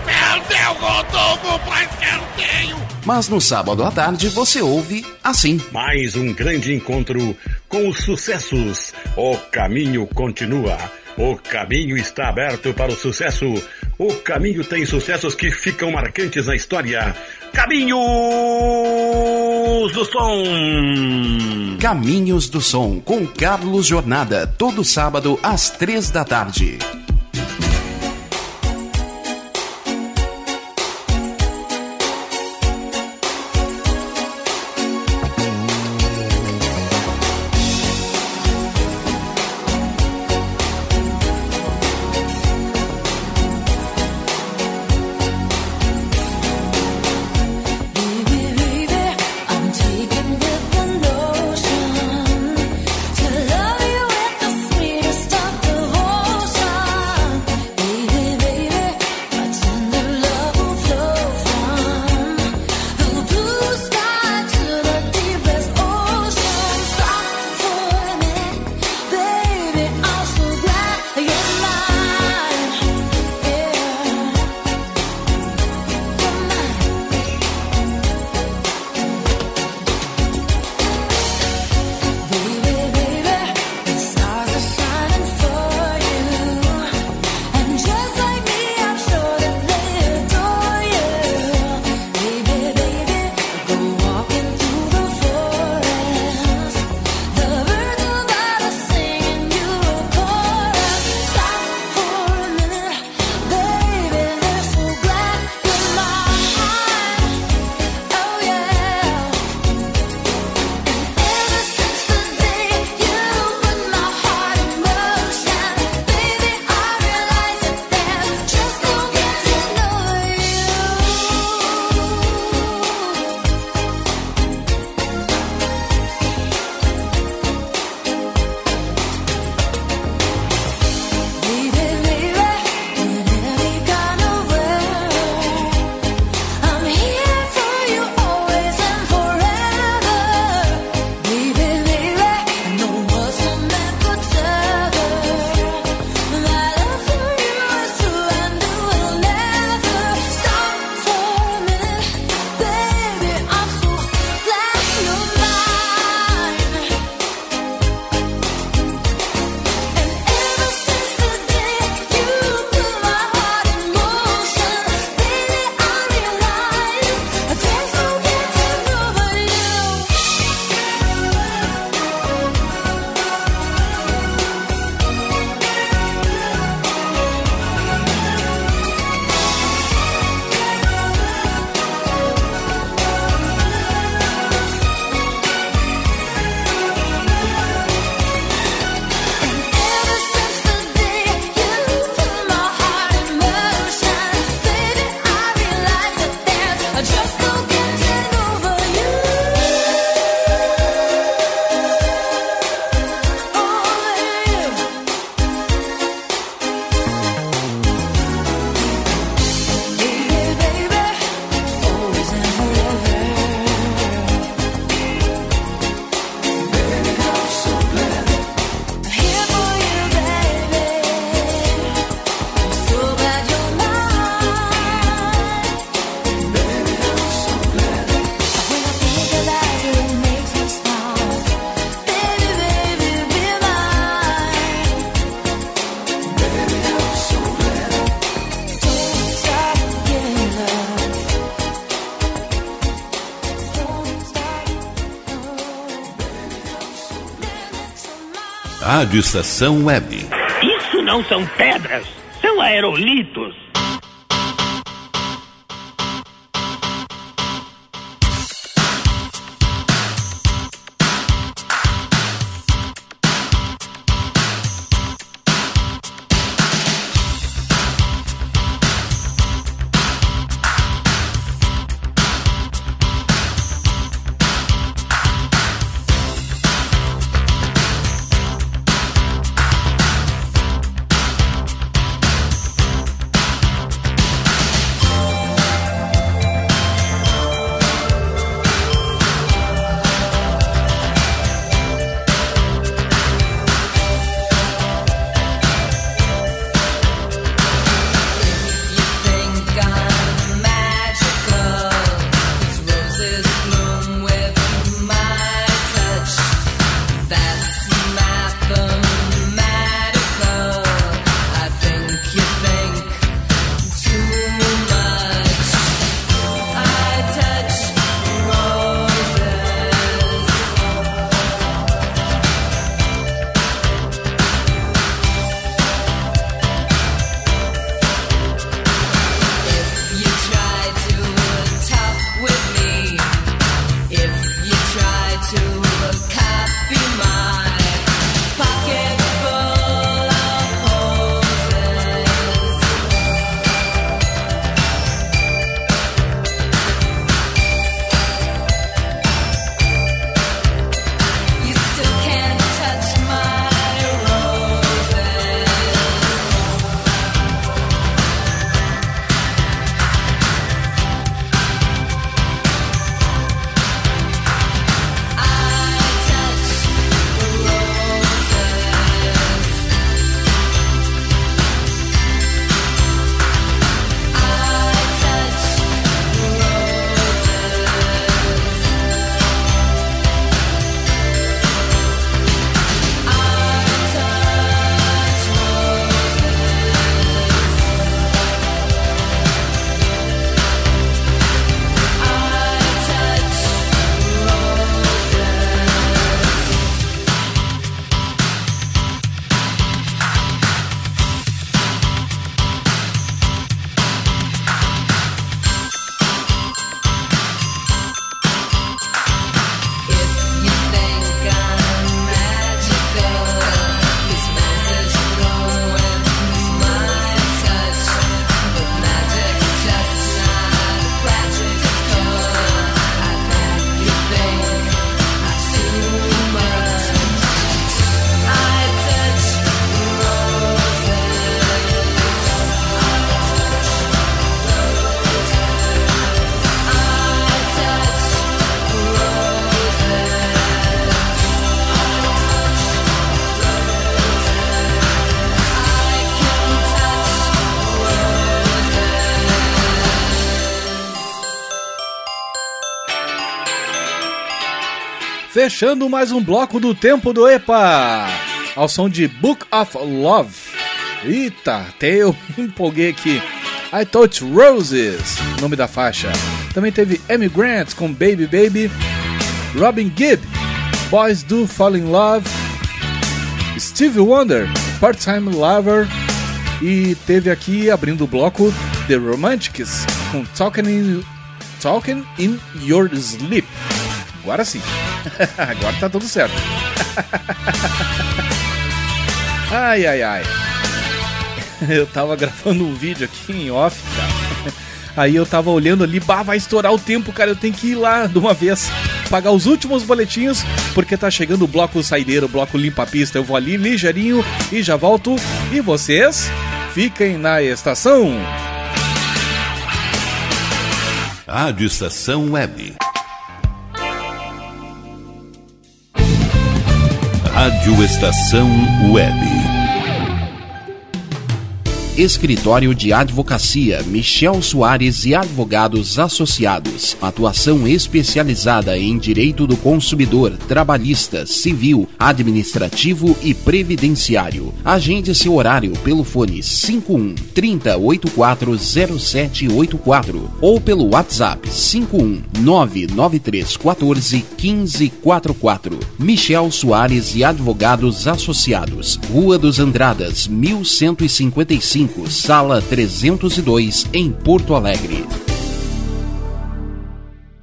Perdeu o Rodolfo pra escanteio! Mas no sábado à tarde você ouve assim. Mais um grande encontro com os sucessos. O caminho continua. O caminho está aberto para o sucesso. O caminho tem sucessos que ficam marcantes na história. Caminho! Caminhos do Som. Caminhos do Som com Carlos Jornada, todo sábado às três da tarde. Rádio Estação Web. Isso não são pedras, são aerolitos Fechando mais um bloco do Tempo do EPA, ao som de Book of Love. Eita, até eu empolguei aqui. I Touch Roses, nome da faixa. Também teve Amy Grant com Baby Baby, Robin Gibb, Boys Do Fall in Love, Stevie Wonder, Part-Time Lover e teve aqui abrindo o bloco The Romantics com Talking in, Talking in Your Sleep. Agora sim. Agora tá tudo certo. ai, ai, ai. Eu tava gravando um vídeo aqui em off, cara. Aí eu tava olhando ali, bah, vai estourar o tempo, cara. Eu tenho que ir lá de uma vez pagar os últimos boletinhos, porque tá chegando o bloco saideiro, o bloco limpa-pista. Eu vou ali ligeirinho e já volto. E vocês fiquem na estação. Rádio Estação Web. Rádio Estação Web. Escritório de Advocacia Michel Soares e Advogados Associados. Atuação especializada em direito do consumidor, trabalhista, civil, administrativo e previdenciário. Agende seu horário pelo fone 51 30840784 ou pelo WhatsApp 51 99314 1544. Michel Soares e Advogados Associados. Rua dos Andradas, 1155 sala 302, em Porto Alegre.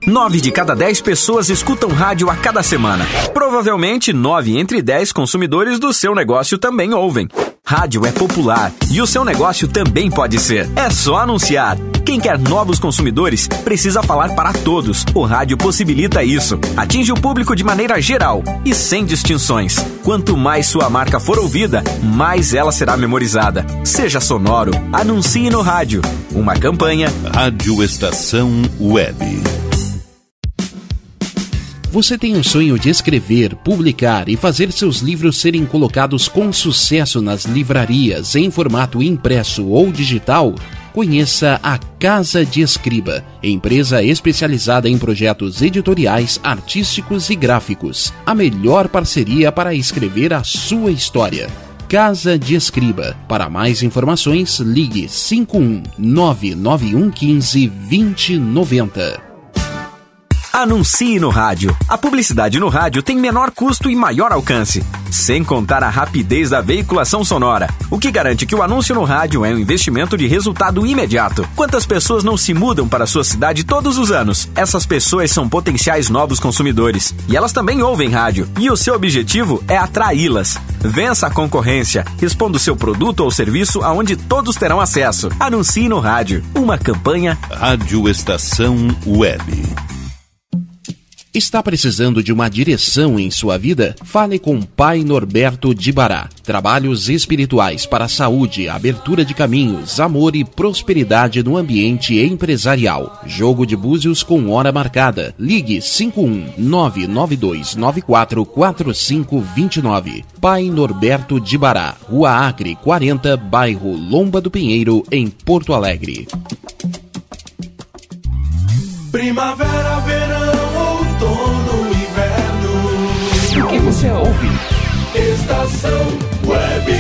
Nove de cada dez pessoas escutam rádio a cada semana. Provavelmente, nove entre dez consumidores do seu negócio também ouvem. Rádio é popular e o seu negócio também pode ser. É só anunciar. Quem quer novos consumidores precisa falar para todos. O rádio possibilita isso. Atinge o público de maneira geral e sem distinções. Quanto mais sua marca for ouvida, mais ela será memorizada. Seja sonoro, anuncie no rádio. Uma campanha. Rádio Estação Web. Você tem o sonho de escrever, publicar e fazer seus livros serem colocados com sucesso nas livrarias em formato impresso ou digital? Conheça a Casa de Escriba, empresa especializada em projetos editoriais, artísticos e gráficos. A melhor parceria para escrever a sua história. Casa de Escriba. Para mais informações, ligue 51 99115 2090. Anuncie no rádio. A publicidade no rádio tem menor custo e maior alcance, sem contar a rapidez da veiculação sonora, o que garante que o anúncio no rádio é um investimento de resultado imediato. Quantas pessoas não se mudam para sua cidade todos os anos? Essas pessoas são potenciais novos consumidores e elas também ouvem rádio. E o seu objetivo é atraí-las. Vença a concorrência, responda o seu produto ou serviço aonde todos terão acesso. Anuncie no rádio. Uma campanha Rádio Estação Web. Está precisando de uma direção em sua vida? Fale com Pai Norberto de Bará. Trabalhos espirituais para a saúde, abertura de caminhos, amor e prosperidade no ambiente empresarial. Jogo de búzios com hora marcada. Ligue 51 99294 4529. Pai Norberto de Bará, Rua Acre 40, bairro Lomba do Pinheiro, em Porto Alegre. Primavera, verão, outono, inverno. O que você ouve? Estação Web.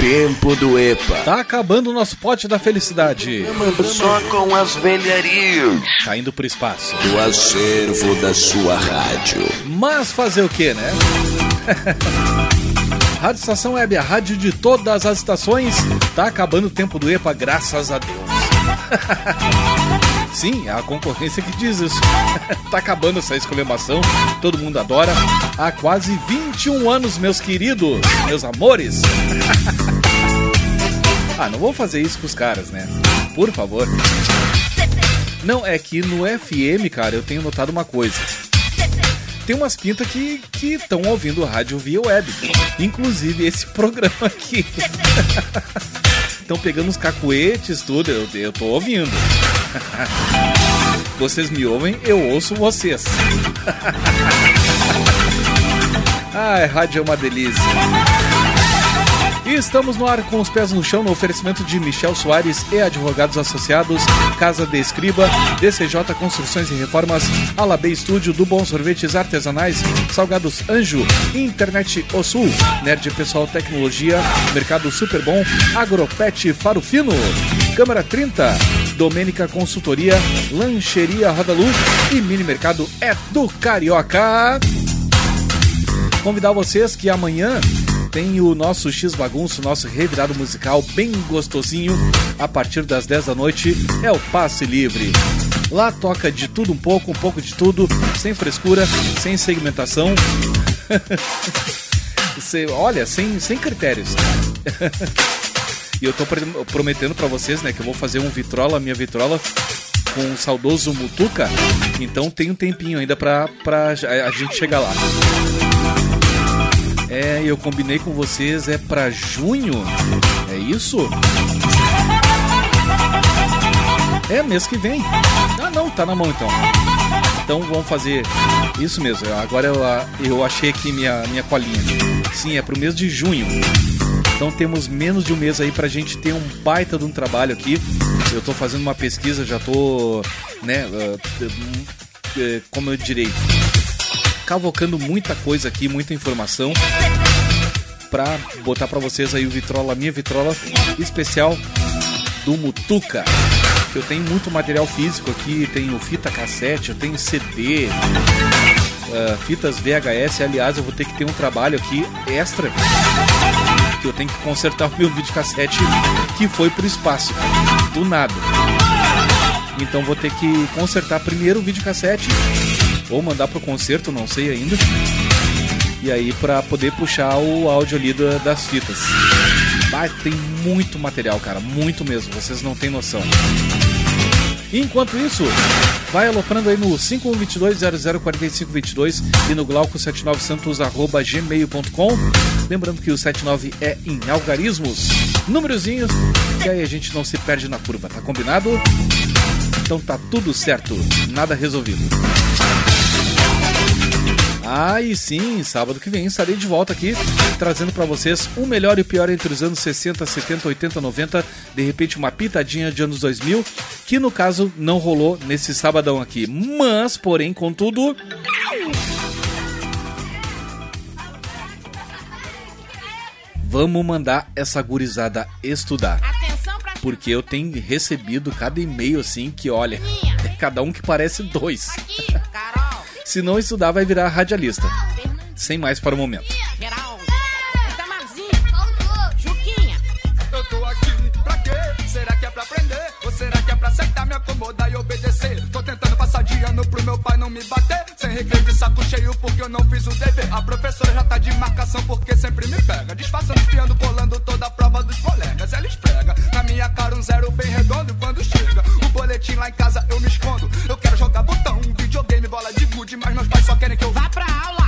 Tempo do EPA. Tá acabando o nosso pote da felicidade. Só com as velharias. Tá indo pro espaço. Do acervo da sua rádio. Mas fazer o que, né? Rádio Estação Web, a rádio de todas as estações. Tá acabando o tempo do EPA, graças a Deus. Sim, é a concorrência que diz isso. tá acabando essa exclamação, todo mundo adora. Há quase 21 anos, meus queridos, meus amores. ah, não vou fazer isso com os caras, né? Por favor. Não, é que no FM, cara, eu tenho notado uma coisa. Tem umas pintas que estão ouvindo rádio via web. Inclusive esse programa aqui. Estão pegando os cacuetes, tudo. Eu, eu tô ouvindo. Vocês me ouvem, eu ouço vocês. Ai, rádio é uma delícia. Estamos no ar com os pés no chão no oferecimento de Michel Soares e Advogados Associados, Casa de Escriba, DCJ Construções e Reformas, Alabê Estúdio, do Bom Sorvetes Artesanais, Salgados Anjo, Internet O Sul, Nerd Pessoal Tecnologia, Mercado Super Bom, Agropet Faro Fino, Câmara 30, Domênica Consultoria, Lancheria Roda Luz e Mini Mercado é do Carioca. Convidar vocês que amanhã tem o nosso X Bagunço, nosso revirado musical bem gostosinho. A partir das 10 da noite é o Passe Livre. Lá toca de tudo um pouco, um pouco de tudo, sem frescura, sem segmentação. Cê- olha, sem, sem critérios. e eu tô prometendo pra vocês, né, que eu vou fazer um vitrola, minha vitrola com o saudoso Mutuca. Então tem um tempinho ainda pra, pra a gente chegar lá. É, eu combinei com vocês, é pra junho? É isso? É, mês que vem. Ah, não, tá na mão então. Então vamos fazer isso mesmo. Agora eu, ah, eu achei aqui minha, minha colinha. Sim, é pro mês de junho. Então temos menos de um mês aí pra gente ter um baita de um trabalho aqui. Eu tô fazendo uma pesquisa, já tô, né, ah, eh, como eu direi, cavocando muita coisa aqui, muita informação pra botar pra vocês aí o Vitrola, minha Vitrola especial do Mutuca. Eu tenho muito material físico aqui, tenho fita cassete, eu tenho CD, ah, fitas VHS. Aliás, eu vou ter que ter um trabalho aqui extra que eu tenho que consertar o meu videocassete que foi pro espaço, do nada. Então vou ter que consertar primeiro o videocassete ou mandar pro concerto, não sei ainda. E aí pra poder puxar o áudio ali da- das fitas. Ah, tem muito material, cara, muito mesmo, vocês não têm noção. Enquanto isso, vai aloprando aí no 5122-004522 e no glauco79santos.gmail.com. Lembrando que o 79 é em algarismos, númerozinhos, que aí a gente não se perde na curva, tá combinado? Então tá tudo certo, nada resolvido. Ah, e sim, sábado que vem estarei de volta aqui, trazendo pra vocês o melhor e o pior entre os anos 60, 70, 80, 90, de repente uma pitadinha de anos 2000, que no caso não rolou nesse sabadão aqui. Mas, porém, contudo, vamos mandar essa gurizada estudar. Porque eu tenho recebido cada e-mail assim que, olha, é cada um que parece dois. Se não estudar, vai virar radialista. Sem mais para o momento. Me acomodar e obedecer? Tô tentando passar de ano pro meu pai não me bater. Sem recreio de saco cheio porque eu não fiz o dever. A professora já tá de marcação porque sempre me pega. Disfarçando, espiando, colando toda a prova dos colegas. Ela esfrega na minha cara um zero bem redondo. Quando chega o boletim lá em casa eu me escondo. Eu quero jogar botão, videogame, bola de gude. Mas meus pais só querem que eu vá pra aula.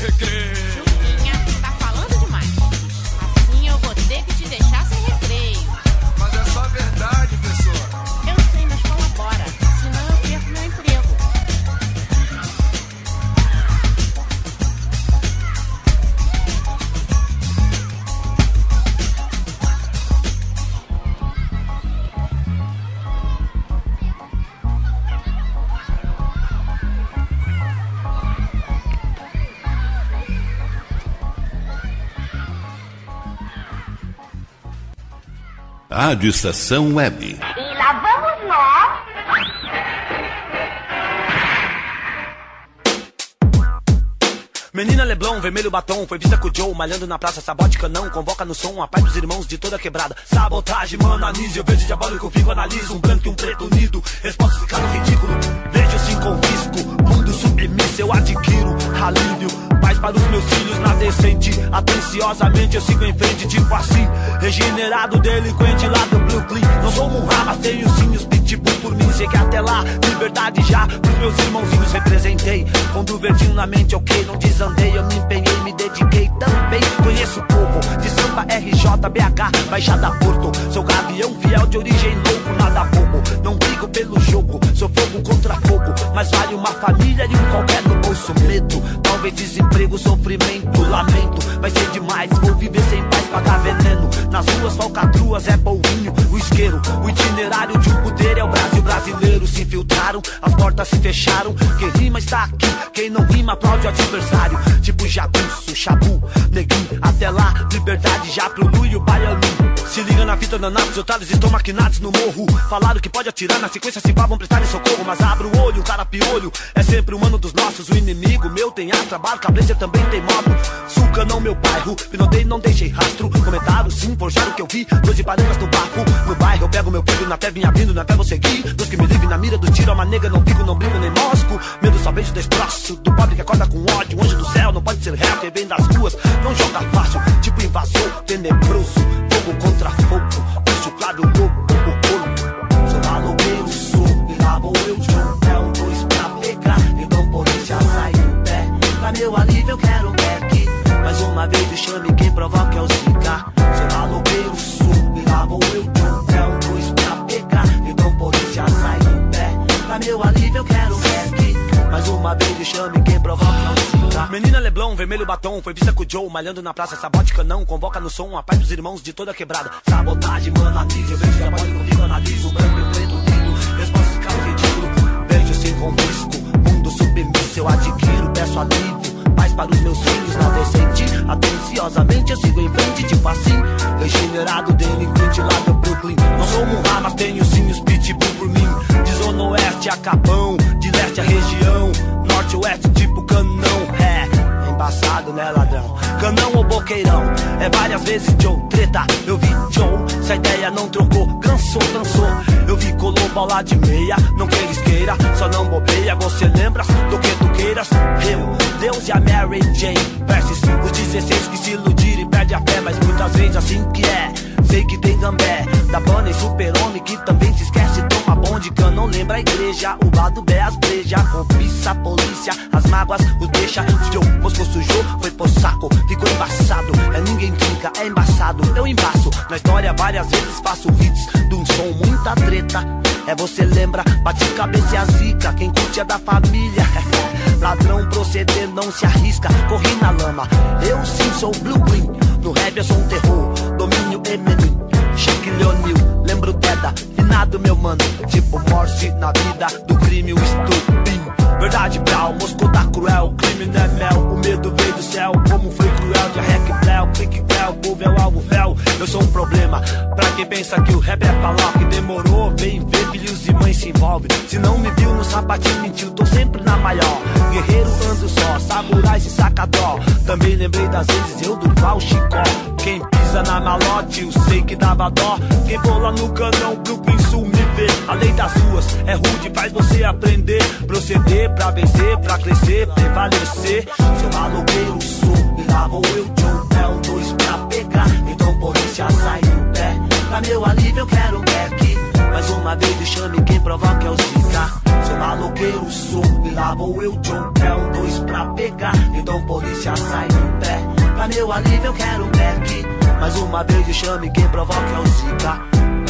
Deixa Rádio Estação Web. E lá vamos nós. Menina Leblon, vermelho batom, foi vista com o Joe, malhando na praça, sabótica não, convoca no som, a paz dos irmãos de toda quebrada. Sabotagem, mano, anise, eu vejo diabólico, fico, analiso, um branco e um preto unido, resposta ficando ridículo, vejo sim confisco, mundo submisso, eu adquiro alívio, paz para os meus filhos na decente, atenciosamente eu sigo em frente, tipo assim, regenerado, delinquente lá do Brooklyn, não sou um mas tenho os pitbull por mim, cheguei até lá, liberdade já, pros meus irmãozinhos representei, com do verdinho na mente, ok, não desandei, eu me empenhei, me dediquei também, conheço o povo, de samba RJ, BH, Baixada Porto, sou gavião fiel de origem louco, nada bobo, não brigo pelo jogo, sou fogo contra fogo, mas vale uma família e um qualquer no bolso, medo, talvez desemprego, sofrimento, lamento, vai ser demais, vou viver sem paz, pagar veneno, nas ruas falcatruas é polvinho, o isqueiro, o itinerário de um poder é o Brasil brasileiro, se infiltraram, as portas se fecharam, quem rima está aqui, quem não rima aplaude o adversário, tipo jagunço, chabu, neguinho, até lá, liberdade já pro Lu e o baianinho. Se liga na fita danados, otários estão maquinados no morro. Falaram que pode atirar, na sequência se pá, vão prestar socorro. Mas abra o olho, cara piolho. É sempre humano dos nossos. O inimigo meu tem ar, trabalho, cabreja também tem moto. Suca não meu bairro, pinotei, não deixei rastro. Comentaram sim, forjaram o que eu vi. Doze parangas no bafo, no bairro eu pego meu filho, na fé vim abrindo, na fé vou seguir. Deus que me livre na mira do tiro, uma nega, não fico, não brinco nem mosco. Medo só vejo destroço, do pobre que acorda com ódio. Anjo do céu, não pode ser réu, quem vem das ruas, não joga fácil. Tipo invasor, tenebroso, fogo contra fogo. O chuflado louco, deixa o pé. Pra meu alívio, eu quero back. Mais uma vez, o chame quem provoca é o Zika. Seu malogueiro sul, me lavou eu tudo. É um dois pra pegar, então por isso já sai do pé. Pra meu alívio, eu quero back. Mais uma vez, o chame quem provoca é o Zica. Menina Leblon, vermelho batom, foi vista com o Joe, malhando na praça, sabótica não, convoca no som, a paz dos irmãos de toda quebrada. Sabotagem, mano, atriz, eu vejo que a mole comigo, analiso, branco e preto, lindo, Resposta, cara, ridículo, vejo sem convosco se eu adquiro, peço alívio. Paz para os meus filhos na decente. Atenciosamente eu sigo em frente, tipo assim. Regenerado, delinquente lá do Brooklyn. Não sou Murra, mas tenho sim os pitbull por mim. De zona oeste a Capão, de leste a região. Norte oeste, tipo canão. É, embaçado, né, ladrão? Canão ou boqueirão? É várias vezes Joe, treta. Eu vi Joe, se a ideia não trocou, cansou, cansou. Eu vi colou bola de meia, não queiras queira, só não bobeia. Você lembra do que tu queiras? Eu, Deus e a Mary Jane. Versus os 16 que se iludiram e perde a fé, mas muitas vezes assim que é. Sei que tem gambé, da banda e super-homem que também se esquece. Toma bonde, não lembro a igreja. O lado B, as breja, a polícia, as mágoas, os deixa. Joe, moscou sujou, foi pro saco, ficou embaçado. É ninguém trinca, é embaçado. Eu embaço, na história várias vezes faço hits de um som, muita treta. É você lembra, bate cabeça e a zica, quem curte é da família. Ladrão proceder, não se arrisca, corri na lama. Eu sim sou blue green, no rap eu sou um terror, domínio Eminem. Chique Leonil, lembro Deda, finado meu mano, tipo Morse na vida do crime, o estupim. Verdade, Brau, Moscou tá cruel, crime não é mel, o medo veio do céu, como foi cruel, de rec Bléu, clique Bléu, povo é o alvo véu, eu sou um problema, pra quem pensa que o rap é pra que demorou, vem ver, filhos e mães se envolve, se não me viu no sapatinho, mentiu, tô sempre na maior, guerreiro ando só, samurais e sacadó, também lembrei das vezes eu do Val Chicó, quem pisa na malote, eu sei que dava dó, quem for lá no canão, me vê, a lei das ruas é rude, faz você aprender, proceder pra vencer, pra crescer, prevalecer, seu maloqueiro sou, e lá vou eu, John Bell, dois pra pegar, então polícia sai no pé, pra meu alívio eu quero um back, mais uma vez me chame quem provoca é o Zika, seu maloqueiro sou, e lá vou eu, John Bell, dois pra pegar, então polícia sai no pé, pra meu alívio eu quero um back, mais uma vez me chame quem provoca é o Zika,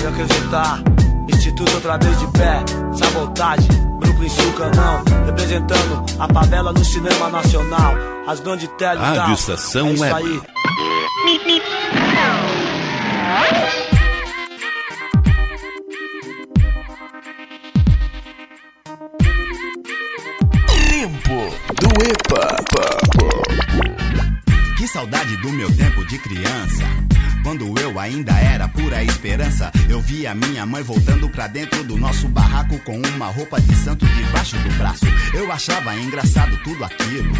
e acreditar, Instituto outra vez de pé, sabotagem, Brooklyn Sul Canão, representando a favela no cinema nacional, as grandes telas. Rádio Estação é isso Web. aí. Tempo do EPA. Saudade do meu tempo de criança. Quando eu ainda era pura esperança, eu via minha mãe voltando pra dentro do nosso barraco com uma roupa de santo debaixo do braço. Eu achava engraçado tudo aquilo.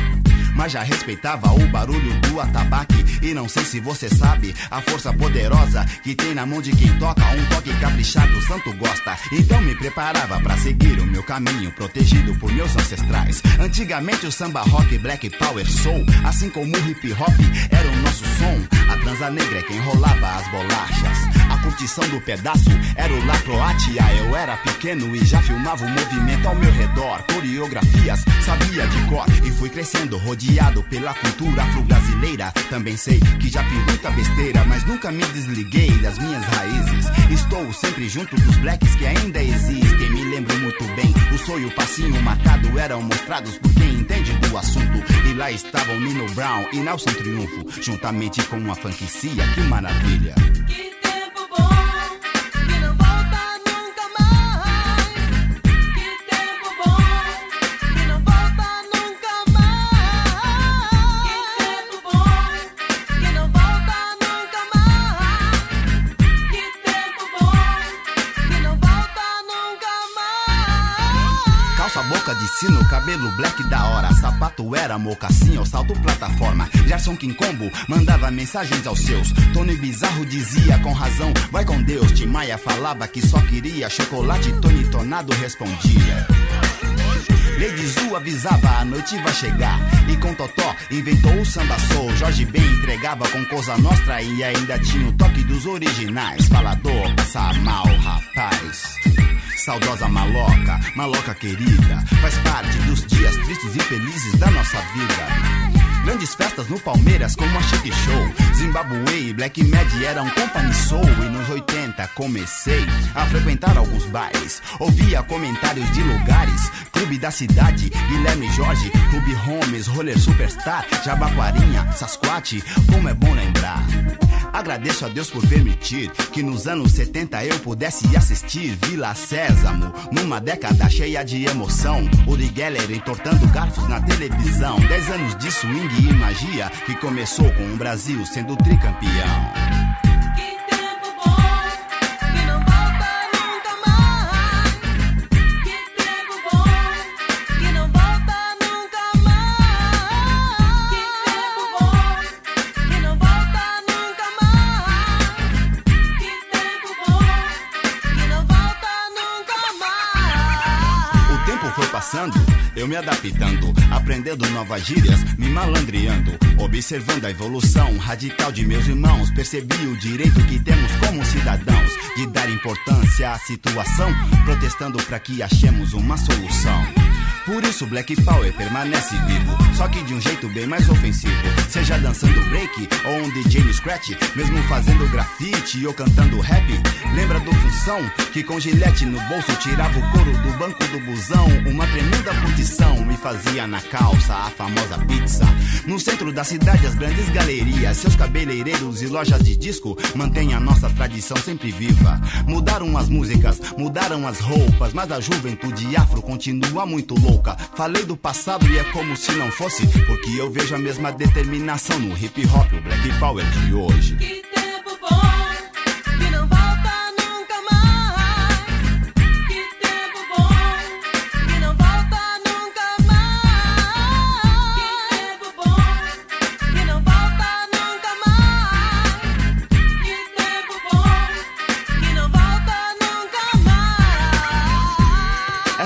Mas já respeitava o barulho do atabaque. E não sei se você sabe a força poderosa que tem na mão de quem toca. Um toque caprichado, o santo gosta. Então me preparava pra seguir o meu caminho, protegido por meus ancestrais. Antigamente o samba rock, black power soul, assim como o hip hop, era o nosso som. A transa negra é quem rolava as bolachas. Curtição do pedaço era o La Croatia. Eu era pequeno e já filmava o movimento ao meu redor. Coreografias sabia de cor e fui crescendo rodeado pela cultura afro-brasileira. Também sei que já fiz muita besteira, mas nunca me desliguei das minhas raízes. Estou sempre junto dos blacks que ainda existem. Me lembro muito bem, o sonho, o passinho marcado eram mostrados por quem entende do assunto. E lá estavam Nino Brown e Nelson Triunfo, juntamente com uma franquicia. Que maravilha! Cabelo black da hora. Sapato era mocassim ou salto plataforma. Gerson Quincombo mandava mensagens aos seus. Tony Bizarro dizia com razão: Vai com Deus. Tim Maia falava que só queria chocolate. Tony Tornado respondia. Lady Zu avisava, a noite vai chegar. E com Totó inventou o samba soul. Jorge Ben entregava com Cosa Nostra e ainda tinha o toque dos originais. Falador, passa mal, rapaz. Saudosa maloca, maloca querida, faz parte dos dias tristes e felizes da nossa vida. Grandes festas no Palmeiras como a Chic Show. Zimbabwe e Black Mad eram company soul. E nos 80 data comecei a frequentar alguns bares. Ouvia comentários de lugares, Clube da Cidade, Guilherme Jorge, Clube Holmes, Roller Superstar, Jabaquarinha, Sasquatch, como é bom lembrar. Agradeço a Deus por permitir que nos anos 70 eu pudesse assistir Vila Sésamo, numa década cheia de emoção. Uri Geller entortando garfos na televisão. Dez anos de swing e magia que começou com o Brasil sendo tricampeão. Eu me adaptando, aprendendo novas gírias, me malandreando, observando a evolução radical de meus irmãos. Percebi o direito que temos como cidadãos de dar importância à situação, protestando para que achemos uma solução. Por isso Black Power permanece vivo, só que de um jeito bem mais ofensivo. Seja dançando break ou um DJ no scratch, mesmo fazendo grafite ou cantando rap. Lembra do função que com gilete no bolso tirava o couro do banco do busão? Uma tremenda condição me fazia na calça a famosa pizza. No centro da cidade, as grandes galerias, seus cabeleireiros e lojas de disco mantêm a nossa tradição sempre viva. Mudaram as músicas, mudaram as roupas, mas a juventude afro continua muito louca. Falei do passado e é como se não fosse, porque eu vejo a mesma determinação no hip hop, o black power de hoje.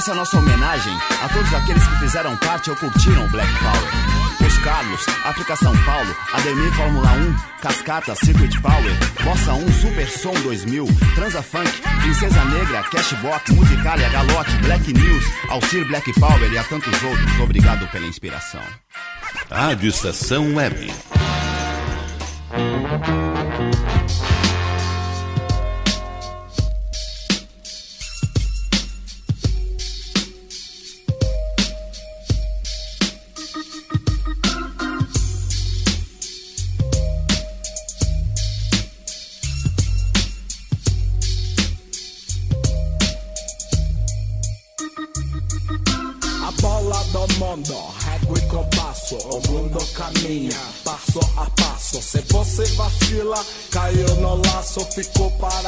Essa é a nossa homenagem a todos aqueles que fizeram parte ou curtiram o Black Power. Os Carlos, África São Paulo, Ademir Fórmula 1, Cascata, Circuit Power, Bossa 1, Super Som 2000, Transa Funk, Princesa Negra, Cashbox, Musicalia, Galote, Black News, Alcir Black Power e a tantos outros. Obrigado pela inspiração. Rádio Estação Web.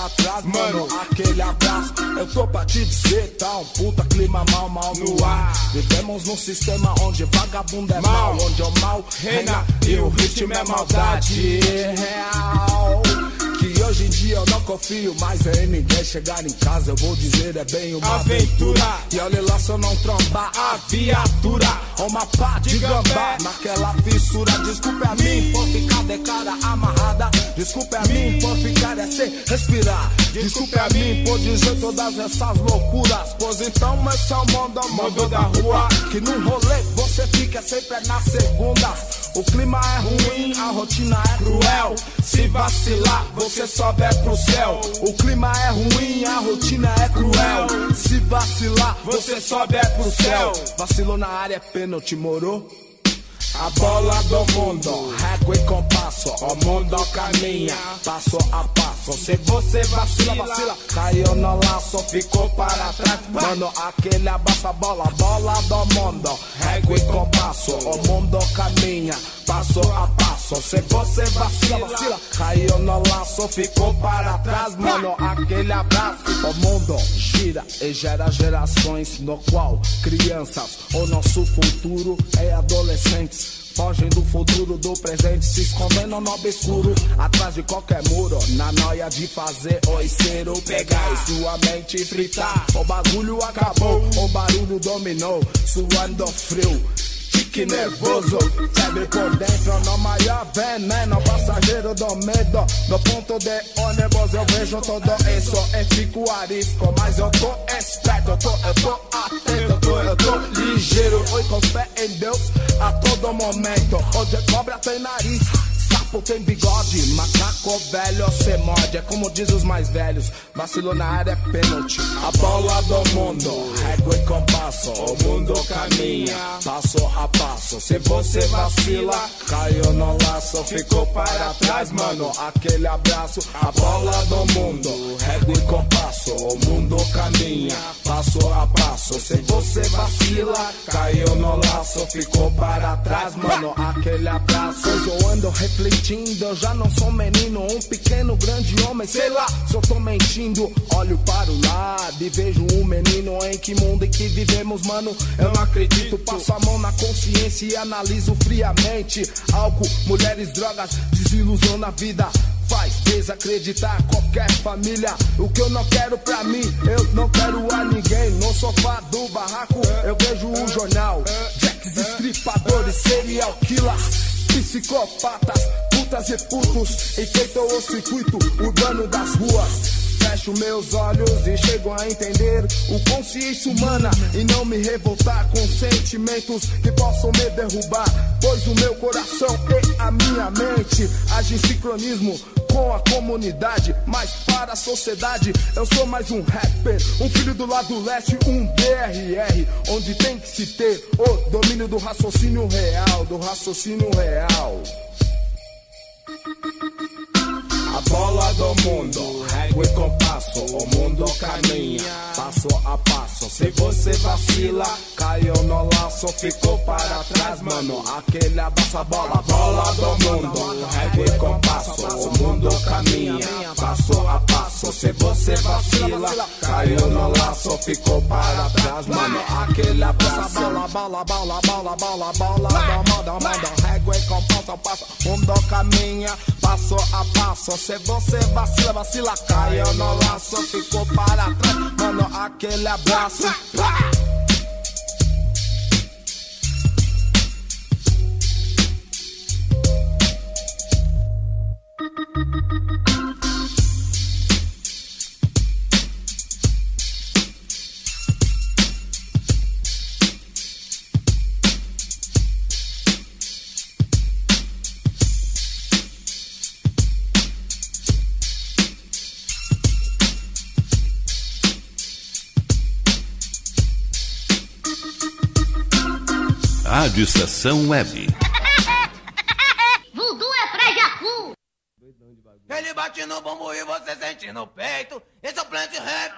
Ficou para trás, mano. Aquele abraço, eu tô pra te dizer, tá um puta clima mal, mal no ar. Vivemos num sistema onde vagabundo é mal, onde o mal reina e o ritmo é maldade real. Que hoje em dia eu não confio mais em ninguém. Chegar em casa eu vou dizer é bem uma aventura. E olha lá se eu não trombar a viatura. Uma pá de gambá naquela fissura. Desculpe a mim por ficar de cara amarrada. Desculpe a mim por ficar é sem respirar. Desculpe a mim por dizer todas essas loucuras. Pois então esse é o mundo, o mundo da rua. Que no rolê você fica sempre na segunda. O clima é ruim, a rotina é cruel. Se vacilar, você sobe é pro céu. O clima é ruim, a rotina é cruel. Se vacilar, você sobe é pro céu. Vacilou na área, é pênalti, morou? A bola do mundo, régua e compasso. O mundo caminha passo a passo. Se você vacila, vacila, caiu no laço, ficou para trás. Mano, aquele abraça a bola, bola do mundo, régua e compasso. O mundo caminha passo a passo. Se você vacila, vacila, caiu no laço, ficou para trás. Mano, aquele abraço. O mundo gira e gera gerações no qual crianças, o nosso futuro é adolescentes. Fogem do futuro, do presente, se escondendo no obscuro. Atrás de qualquer muro, na noia de fazer oiceiro. Pegar e sua mente fritar. O bagulho acabou, o barulho dominou. Suando frio. Tique nervoso, febre por dentro No maior veneno, passageiro do medo. No ponto de ônibus eu vejo tudo isso. E fico arisco, mas eu tô esperto Eu tô, eu tô atento, eu tô, eu tô ligeiro. Oi com fé em Deus a todo momento. Hoje cobra tem nariz, papo tem bigode. Macaco velho, cê morde. É como diz os mais velhos. Vacilou na área é pênalti. A bola do mundo, régua e compasso. O mundo caminha, passo a passo. Se você vacila, caiu no laço. Ficou para trás, mano. Aquele abraço. A bola do mundo, régua e compasso. O mundo caminha, passo a passo. Se você vacila, caiu no laço. Ficou para trás, mano. Aquele abraço. Hoje eu refletindo. Eu já não sou menino. Um pequeno, grande homem. Sei lá se eu tô mentindo. Olho para o lado e vejo um menino. Em que mundo em que vivemos, mano? Eu não acredito. Passo a mão na consciência e analiso friamente. Álcool, mulheres, drogas, desilusão na vida faz desacreditar qualquer família. O que eu não quero pra mim, eu não quero a ninguém. No sofá do barraco, eu vejo o jornal. Jacks, estripadores, serial killers. Psicopatas, putas e putos Enfeitam o circuito urbano das ruas Fecho meus olhos e chego a entender o consciência humana e não me revoltar com sentimentos que possam me derrubar. Pois o meu coração e a minha mente agem em sincronismo com a comunidade, mas para a sociedade eu sou mais um rapper, um filho do lado leste, um DRR, onde tem que se ter o domínio do raciocínio real, do raciocínio real. Bola do mundo, régua e compasso, o mundo caminha, passo a passo. Se você vacila, caiu no laço, ficou para trás, mano. Aquele abraço, a bola, bola do mundo, régua e compasso, o mundo caminha, passo a passo. Se você vacila, caiu no laço, ficou para trás, mano. Aquele abraço, bola, bola, bola, bola, bola, bola, do mundo, mundo, régua e compasso, passo, mundo caminha, passo a passo. Se você vacila, vacila, caiu no laço, ficou para trás, mano. Aquele abraço. Rádio Estação Web. Voodoo é pra Jacu. Ele bate no bumbum e você sente no peito. Esse é o Plant Rap,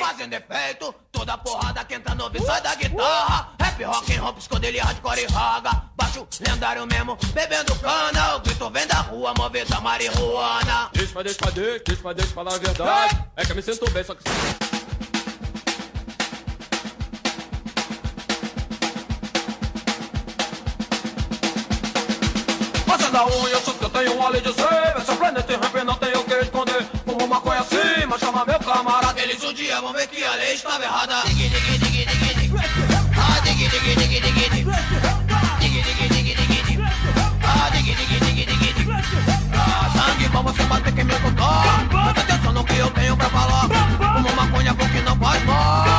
fazendo efeito. Toda porrada que entra no sai da guitarra. Rap, rock and roll, psicodelia, hardcore e raga. Baixo lendário mesmo, bebendo cana. O grito vem da rua, movida marihuana. Deixa pra, deixa pra, deixa, deixa pra, deixa falar a verdade. É que eu me sinto bem, só que. Fazendo a unha, eu sou que eu tenho a lei de ser. Esse é planeta rap, não tenho o que esconder. Fumo maconha assim, mas chama meu camarada. Eles um dia vão ver que a lei estava errada. Digui, digui, digui. Ah. Ah. Ah, sangue bom, você vai que me escutar. Presta atenção no que eu tenho pra falar. Fumo maconha porque não faz mal.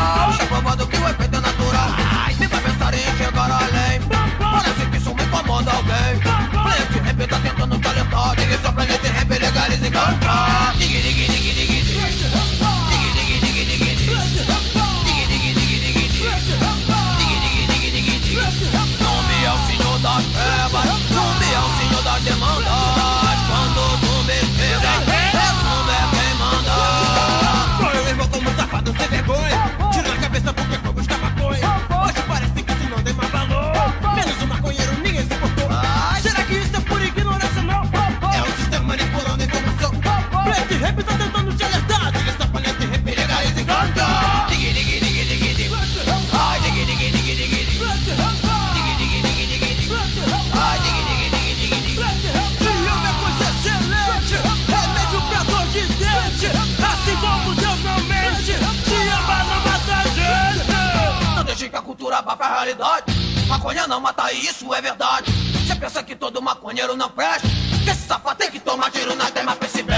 side is the car. Diggy, diggy, não mata, e isso é verdade. Você pensa que todo maconheiro não presta? Que esse safado tem que tomar tiro na tema, pense bem.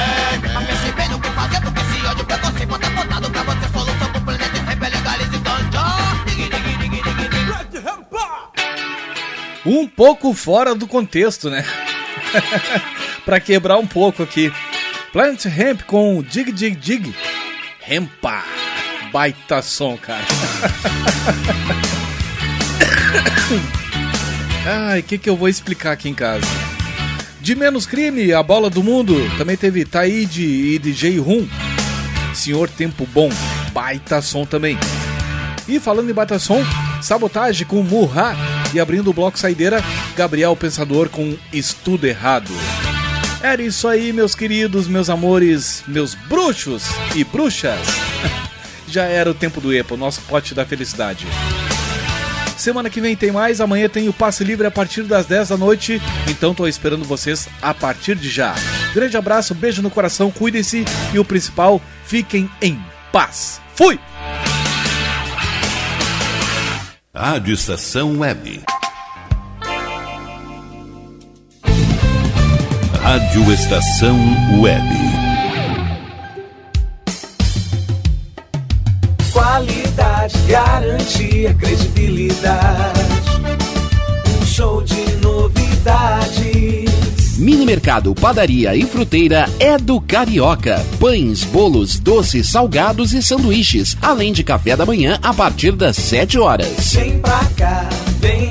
Mas pense bem no que fazer, porque esse ódio preconceito bota botado pra você. Solução pro planeta rap é legalize e. Um pouco fora do contexto, né? pra quebrar um pouco aqui. Planet Hemp com Dig Dig Dig. Hempa. Baita som, cara. Ai, o que, que eu vou explicar aqui em casa? De menos crime, a bola do mundo. Também teve Taíde e DJ Rum. Senhor Tempo Bom. Baita som também. E falando em baita som, sabotagem com Murra. E abrindo o bloco saideira, Gabriel Pensador com Estudo Errado. Era isso aí, meus queridos, meus amores, meus bruxos e bruxas. Já era o tempo do EPA, o nosso pote da felicidade. Semana que vem tem mais, amanhã tem o passe livre a partir das 10 da noite, então tô esperando vocês a partir de já. Grande abraço, beijo no coração, cuidem-se e o principal, fiquem em paz. Fui! Rádio Estação Web. Rádio Estação Web. Qualidade, garantia, credibilidade. Um show de novidades. Mini Mercado, Padaria e Fruteira é do Carioca. Pães, bolos, doces, salgados e sanduíches, além de café da manhã a partir das 7 horas. Vem pra cá, vem.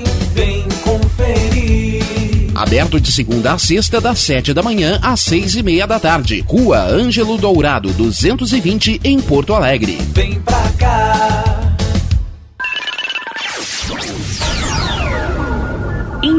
Aberto de segunda a sexta, das 7 da manhã às 6 e meia da tarde. Rua Ângelo Dourado, 220, em Porto Alegre. Vem pra cá.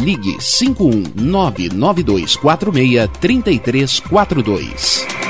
ligue 51992463342.